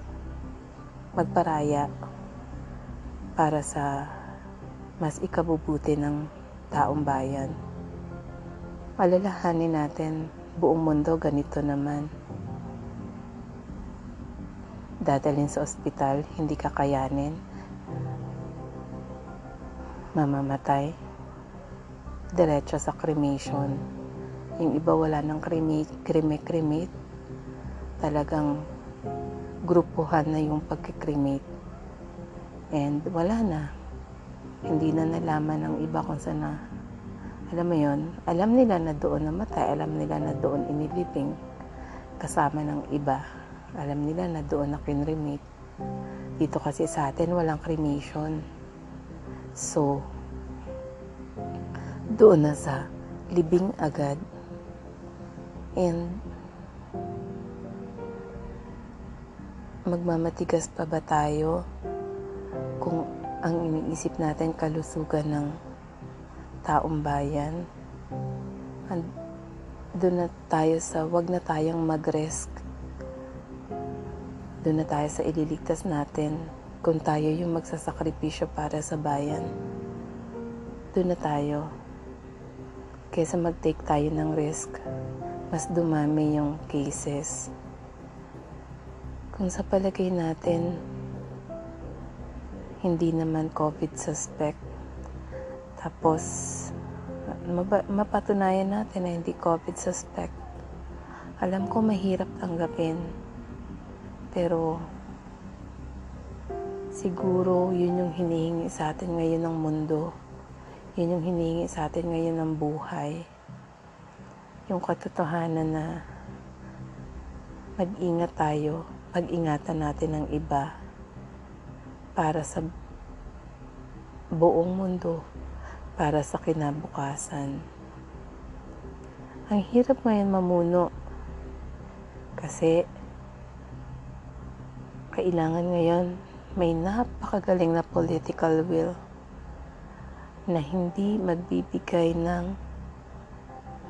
magparaya para sa mas ikabubuti ng taong bayan. Alalahanin natin buong mundo ganito naman. Dadalhin sa ospital, hindi kakayanin mamamatay. Diretso sa cremation. Yung iba wala ng cremate, cremate, Talagang grupuhan na yung pagkikremate. And wala na. Hindi na nalaman ng iba kung saan na. Alam mo yon alam nila na doon namatay, alam nila na doon inilibing kasama ng iba. Alam nila na doon na kinremate. Dito kasi sa atin walang cremation So, doon na sa libing agad. And, magmamatigas pa ba tayo kung ang iniisip natin kalusugan ng taong bayan? And, doon na tayo sa wag na tayong mag-risk. Doon na tayo sa ililigtas natin kung tayo yung magsasakripisyo para sa bayan, doon na tayo. Kesa mag-take tayo ng risk, mas dumami yung cases. Kung sa palagay natin, hindi naman COVID suspect, tapos mapatunayan natin na hindi COVID suspect. Alam ko mahirap tanggapin, pero Siguro yun yung hinihingi sa atin ngayon ng mundo. Yun yung hinihingi sa atin ngayon ng buhay. Yung katotohanan na mag-ingat tayo, pag-ingatan natin ang iba para sa buong mundo, para sa kinabukasan. Ang hirap ngayon mamuno kasi kailangan ngayon may napakagaling na political will na hindi magbibigay ng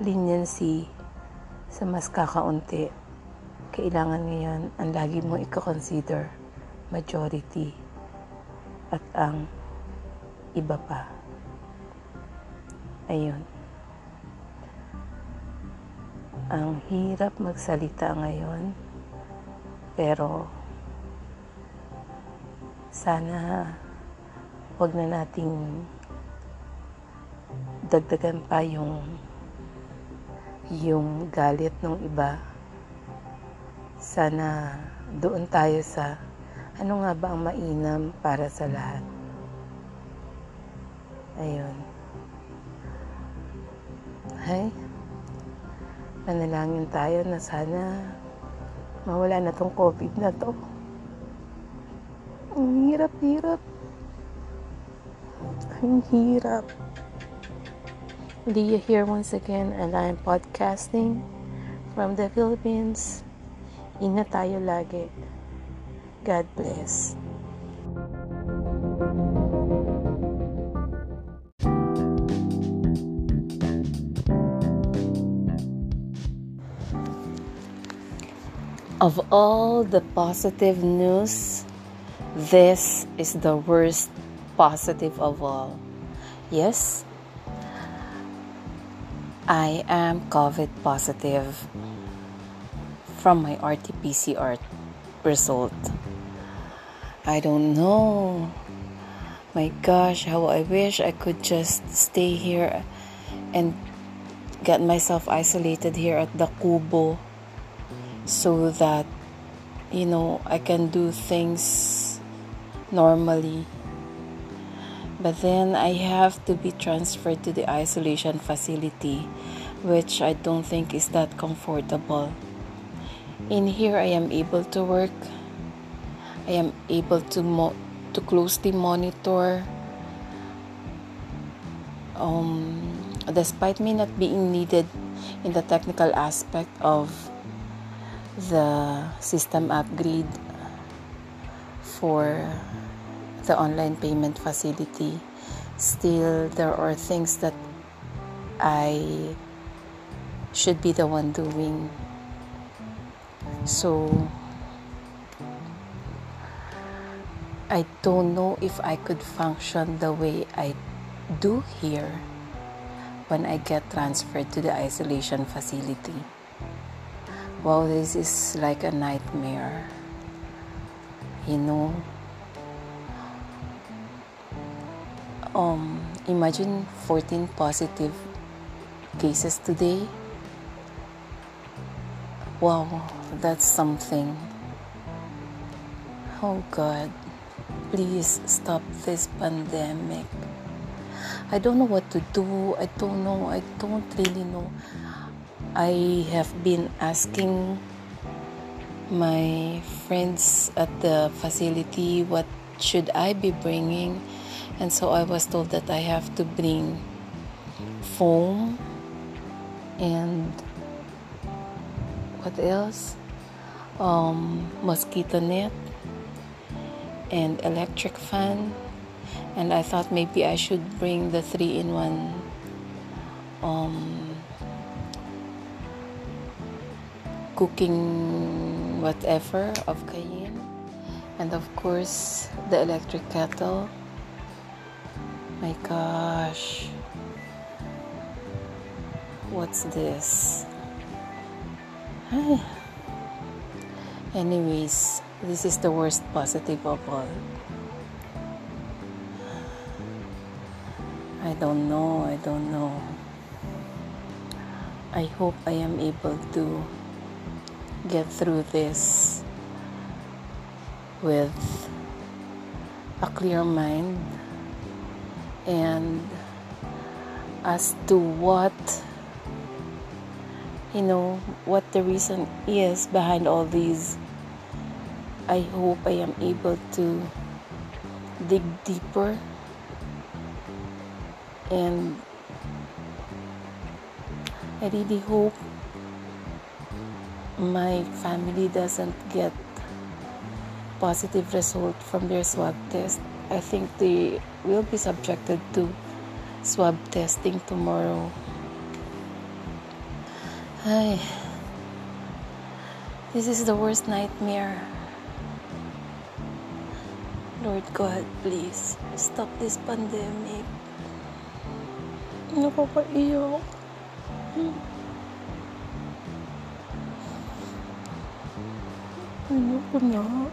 leniency sa mas kakaunti. Kailangan ngayon ang lagi mo i-consider majority at ang iba pa. Ayun. Ang hirap magsalita ngayon pero sana wag na nating dagdagan pa yung yung galit ng iba. Sana doon tayo sa ano nga ba ang mainam para sa lahat. Ayun. Hay, manalangin tayo na sana mawala na tong COVID na to. Ang hirap-hirap. Ang hirap. Leah here once again and I'm podcasting from the Philippines. Ingat tayo lagi. God bless. Of all the positive news This is the worst positive of all. Yes, I am COVID positive from my RT PCR result. I don't know. My gosh, how I wish I could just stay here and get myself isolated here at the Kubo so that you know I can do things normally. But then I have to be transferred to the isolation facility, which I don't think is that comfortable. In here, I am able to work. I am able to mo- to closely monitor. Um, despite me not being needed in the technical aspect of the system upgrade for the online payment facility, still there are things that I should be the one doing so I don't know if I could function the way I do here when I get transferred to the isolation facility. Wow, this is like a nightmare. You know, um, imagine 14 positive cases today Wow, that's something. Oh God, please stop this pandemic. I don't know what to do. I don't know. I don't really know. I have been asking my friends at the facility what should I be bringing and so I was told that I have to bring foam and what else? Um, mosquito net and electric fan. And I thought maybe I should bring the three in one um, cooking whatever of cayenne. And of course, the electric kettle. My gosh. What's this? Anyways, this is the worst positive of all. I don't know, I don't know. I hope I am able to get through this with a clear mind and as to what you know what the reason is behind all these i hope i am able to dig deeper and i really hope my family doesn't get positive result from their swab test i think they will be subjected to swab testing tomorrow Ay, this is the worst nightmare. Lord God, please stop this pandemic. Nakakaiyak. Hmm. Lord.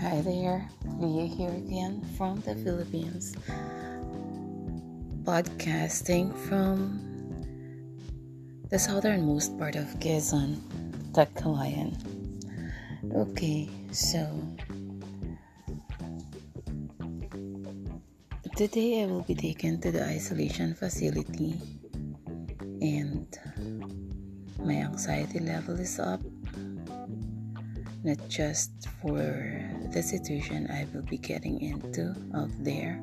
Hi there, Leah here again from the Philippines, podcasting from the southernmost part of Quezon, Tagkawayan. Okay, so today I will be taken to the isolation facility, and my anxiety level is up not just for the situation I will be getting into out there,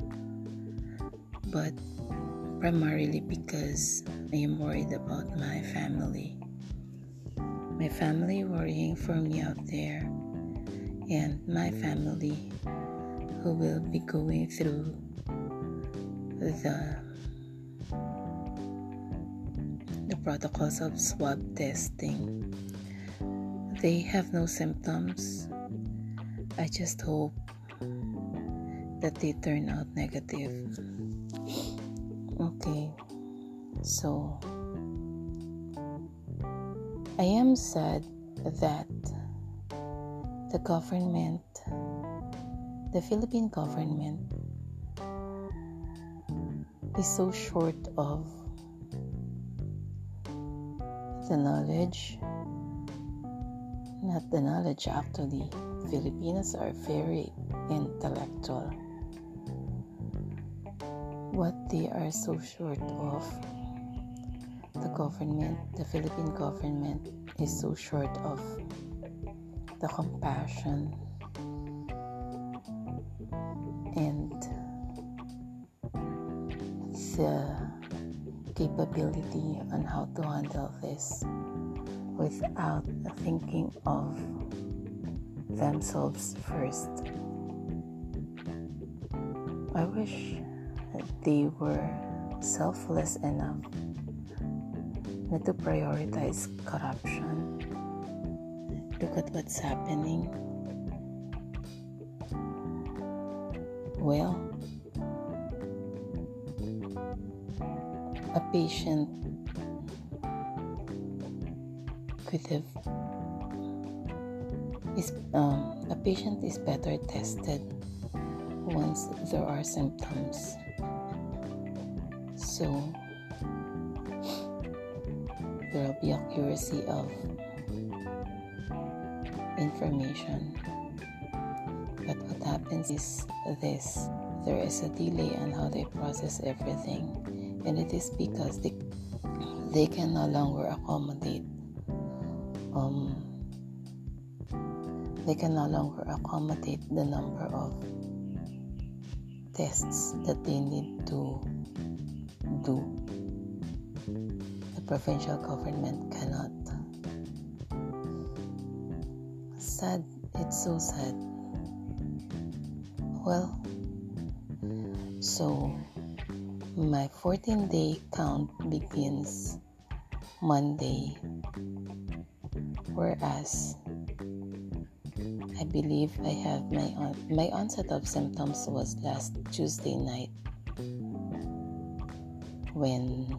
but primarily because I am worried about my family. my family worrying for me out there, and my family who will be going through the the protocols of swab testing. They have no symptoms. I just hope that they turn out negative. Okay, so I am sad that the government, the Philippine government, is so short of the knowledge. Not the knowledge, actually. Filipinos are very intellectual. What they are so short of, the government, the Philippine government, is so short of the compassion and the capability on how to handle this without thinking of themselves first. I wish they were selfless enough not to prioritize corruption. Look at what's happening. Well, a patient could have is um, a patient is better tested once there are symptoms so there will be accuracy of information. But what happens is this. There is a delay on how they process everything. And it is because they, they can no longer accommodate um, they can no longer accommodate the number of tests that they need to do. The provincial government cannot. Sad. It's so sad. Well so my 14 day count begins Monday, whereas I believe I have my on- my onset of symptoms was last Tuesday night when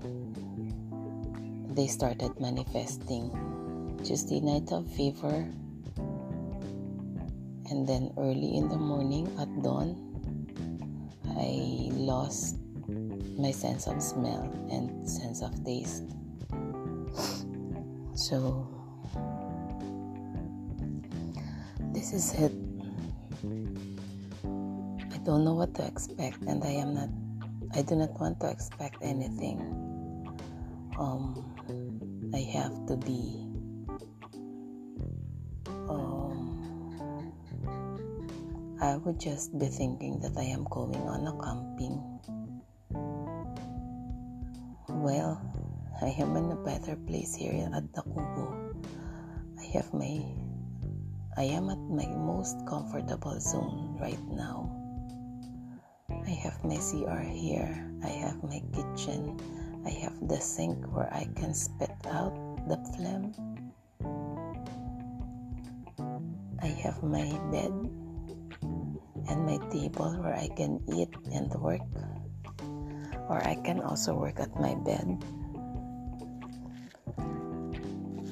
they started manifesting. Tuesday night of fever, and then early in the morning at dawn, I lost my sense of smell and sense of taste. So, this is it. I don't know what to expect, and I am not, I do not want to expect anything. Um, I have to be, um, I would just be thinking that I am going on a camping well, I am in a better place here at Nakubo. I have my I am at my most comfortable zone right now. Have my CR here. I have my kitchen. I have the sink where I can spit out the phlegm. I have my bed and my table where I can eat and work or I can also work at my bed.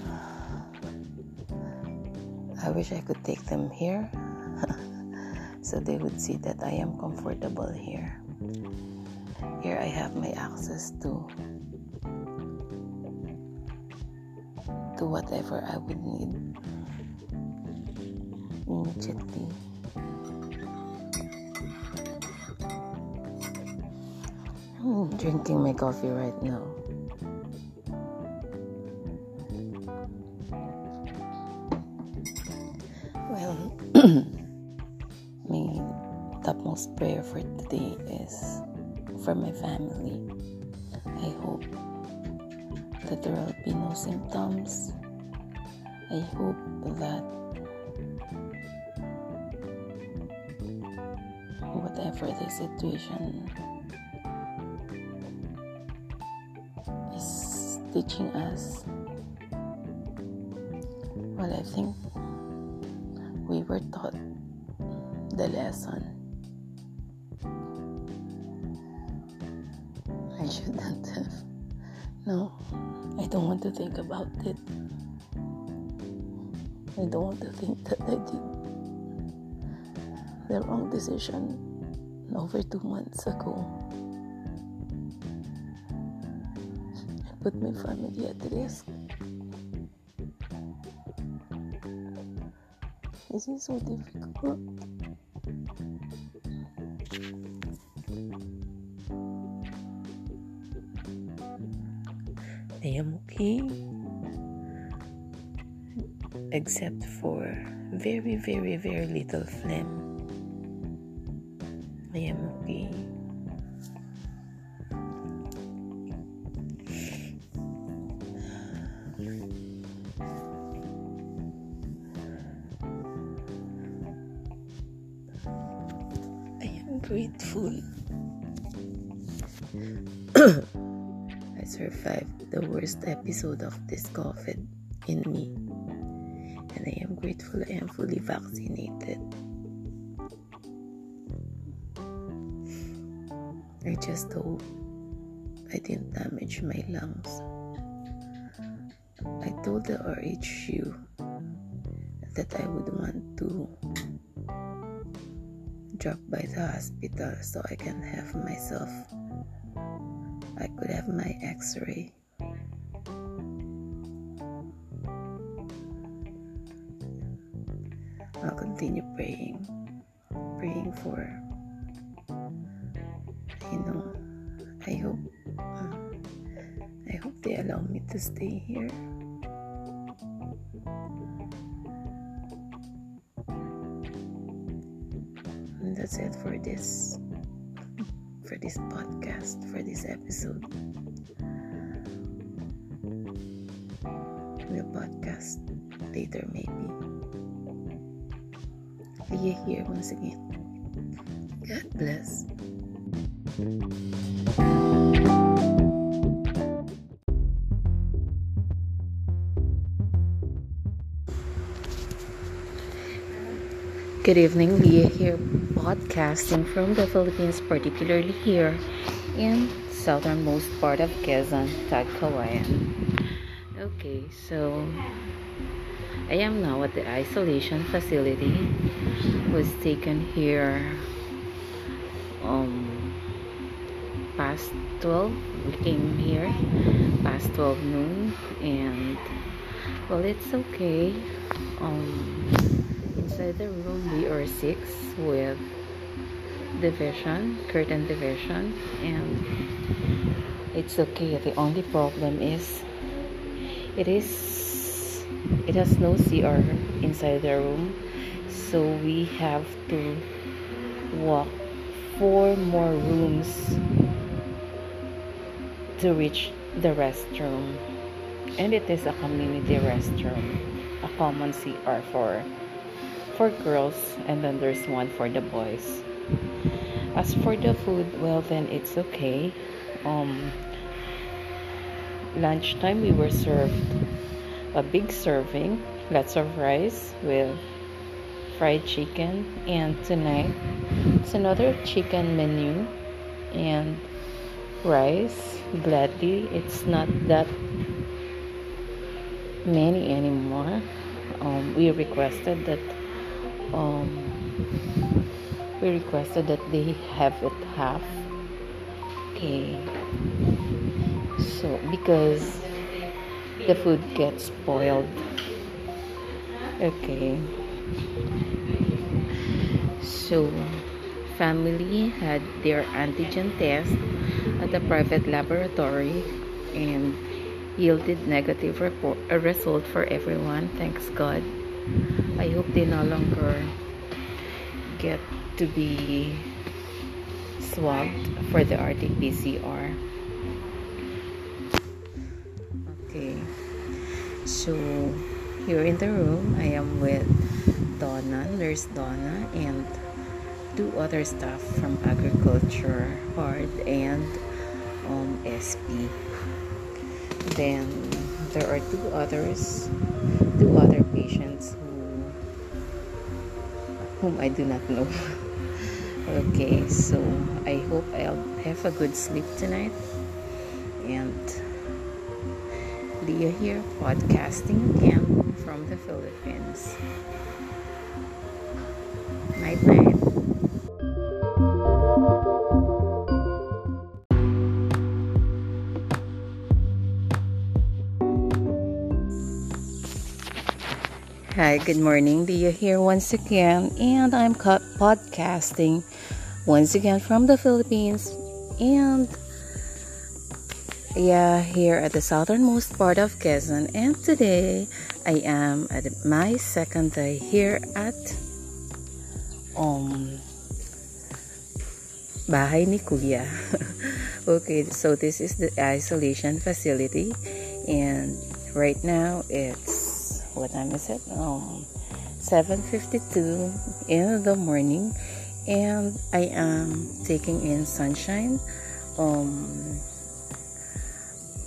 I wish I could take them here so they would see that I am comfortable here. Here I have my access to to whatever I would need immediately. I'm drinking my coffee right now. For my family. I hope that there will be no symptoms. I hope that whatever the situation is teaching us, well, I think we were taught the lesson. No, I don't want to think about it. I don't want to think that I did the wrong decision over two months ago. I put my family at risk. This is so difficult. Except for very, very, very little phlegm. Worst episode of this COVID in me. And I am grateful I am fully vaccinated. I just hope I didn't damage my lungs. I told the RHU that I would want to drop by the hospital so I can have myself I could have my x ray. I'll continue praying, praying for, you know, I hope, uh, I hope they allow me to stay here. And that's it for this for this podcast, for this episode. We'll podcast later, maybe. Leah here once again. God bless. Good evening, Leah here, podcasting from the Philippines, particularly here in southernmost part of Quezon, Tagkawayan. Okay, so I am now at the isolation facility. Was taken here um past 12. We came here past 12 noon, and well, it's okay. Um inside the room we are six with division curtain division and it's okay the only problem is it is it has no CR inside the room so we have to walk four more rooms to reach the restroom. And it is a community restroom a common CR for for girls and then there's one for the boys. As for the food well then it's okay. Um lunchtime we were served a big serving lots of rice with fried chicken and tonight it's another chicken menu and rice. Gladly it's not that many anymore. Um, we requested that um, we requested that they have it half. Okay because the food gets spoiled. Okay. So family had their antigen test at a private laboratory and yielded negative report a result for everyone. Thanks god. I hope they no longer get to be swabbed for the RT-PCR. Okay, so here in the room. I am with Donna, Nurse Donna, and two other staff from agriculture, hard, and um, SP. Then there are two others, two other patients who, whom I do not know. okay, so I hope I'll have a good sleep tonight. And Leah here, podcasting again from the Philippines. Night night. Hi, good morning. Leah here once again, and I'm podcasting once again from the Philippines. And yeah, here at the southernmost part of Quezon. And today I am at my second day here at um Bahay ni Kuya. okay, so this is the isolation facility and right now it's what time is it? Um 7:52 in the morning and I am taking in sunshine um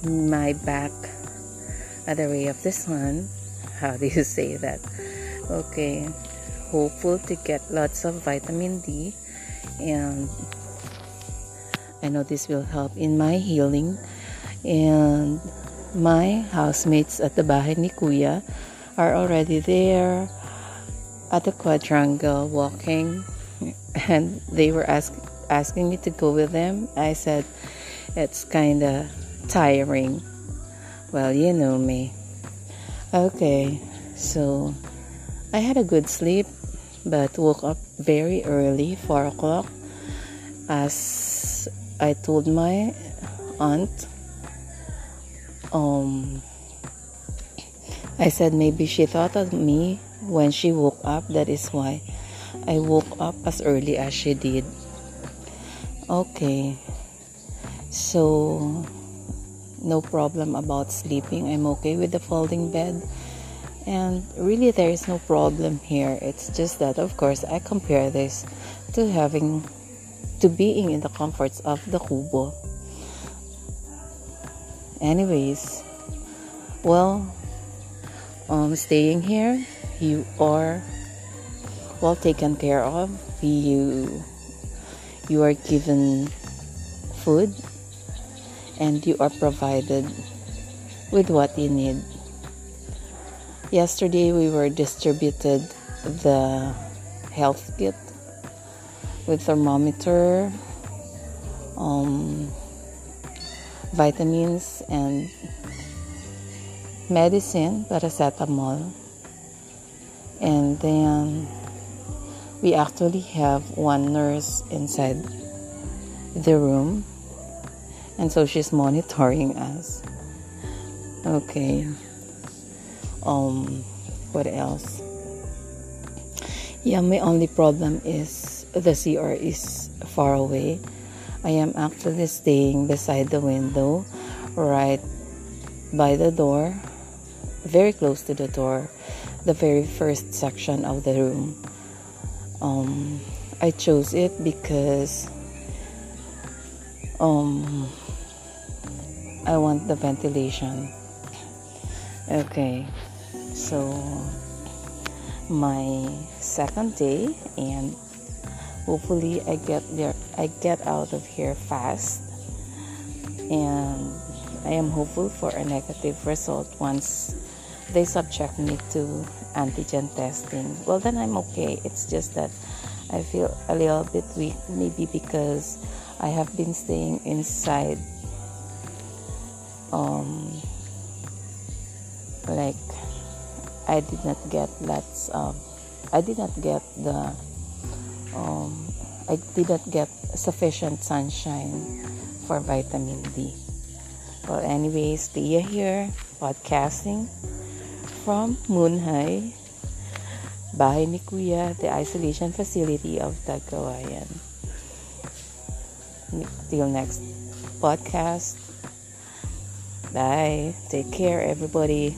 my back at the ray of the sun how do you say that? Okay hopeful to get lots of vitamin D. And I know this will help in my healing. And my housemates at the bahay ni kuya are already there at the quadrangle walking. And they were ask, asking me to go with them. I said it's kind of tiring. Well, you know me. Okay, so I had a good sleep, but woke up very early, 4 o'clock, as I told my aunt. Um, I said maybe she thought of me when she woke up. That is why I woke up as early as she did. Okay, so no problem about sleeping. I'm okay with the folding bed. And really, there is no problem here. It's just that, of course, I compare this to having to being in the comforts of the kubo. Anyways, well, um, staying here, you are well taken care of. You you are given food and you are provided with what you need. Yesterday, we were distributed the health kit with thermometer, um, vitamins, and medicine, paracetamol. And then we actually have one nurse inside the room and so she's monitoring us. Okay. Um what else? Yeah my only problem is the cr is far away. I am actually staying beside the window right by the door very close to the door the very first section of the room. Um i chose it because um I want the ventilation. Okay, so my second day, and hopefully I get there. I get out of here fast, and I am hopeful for a negative result once they subject me to antigen testing. Well, then I'm okay. It's just that I feel a little bit weak, maybe because I have been staying inside um, like I did not get lots of I did not get the um, I did not get sufficient sunshine for vitamin D. Well, anyways, Leah here, podcasting from Moon High, Bahay ni Kuya, the isolation facility of Tagkawayan. Till next podcast. Bye. Take care, everybody.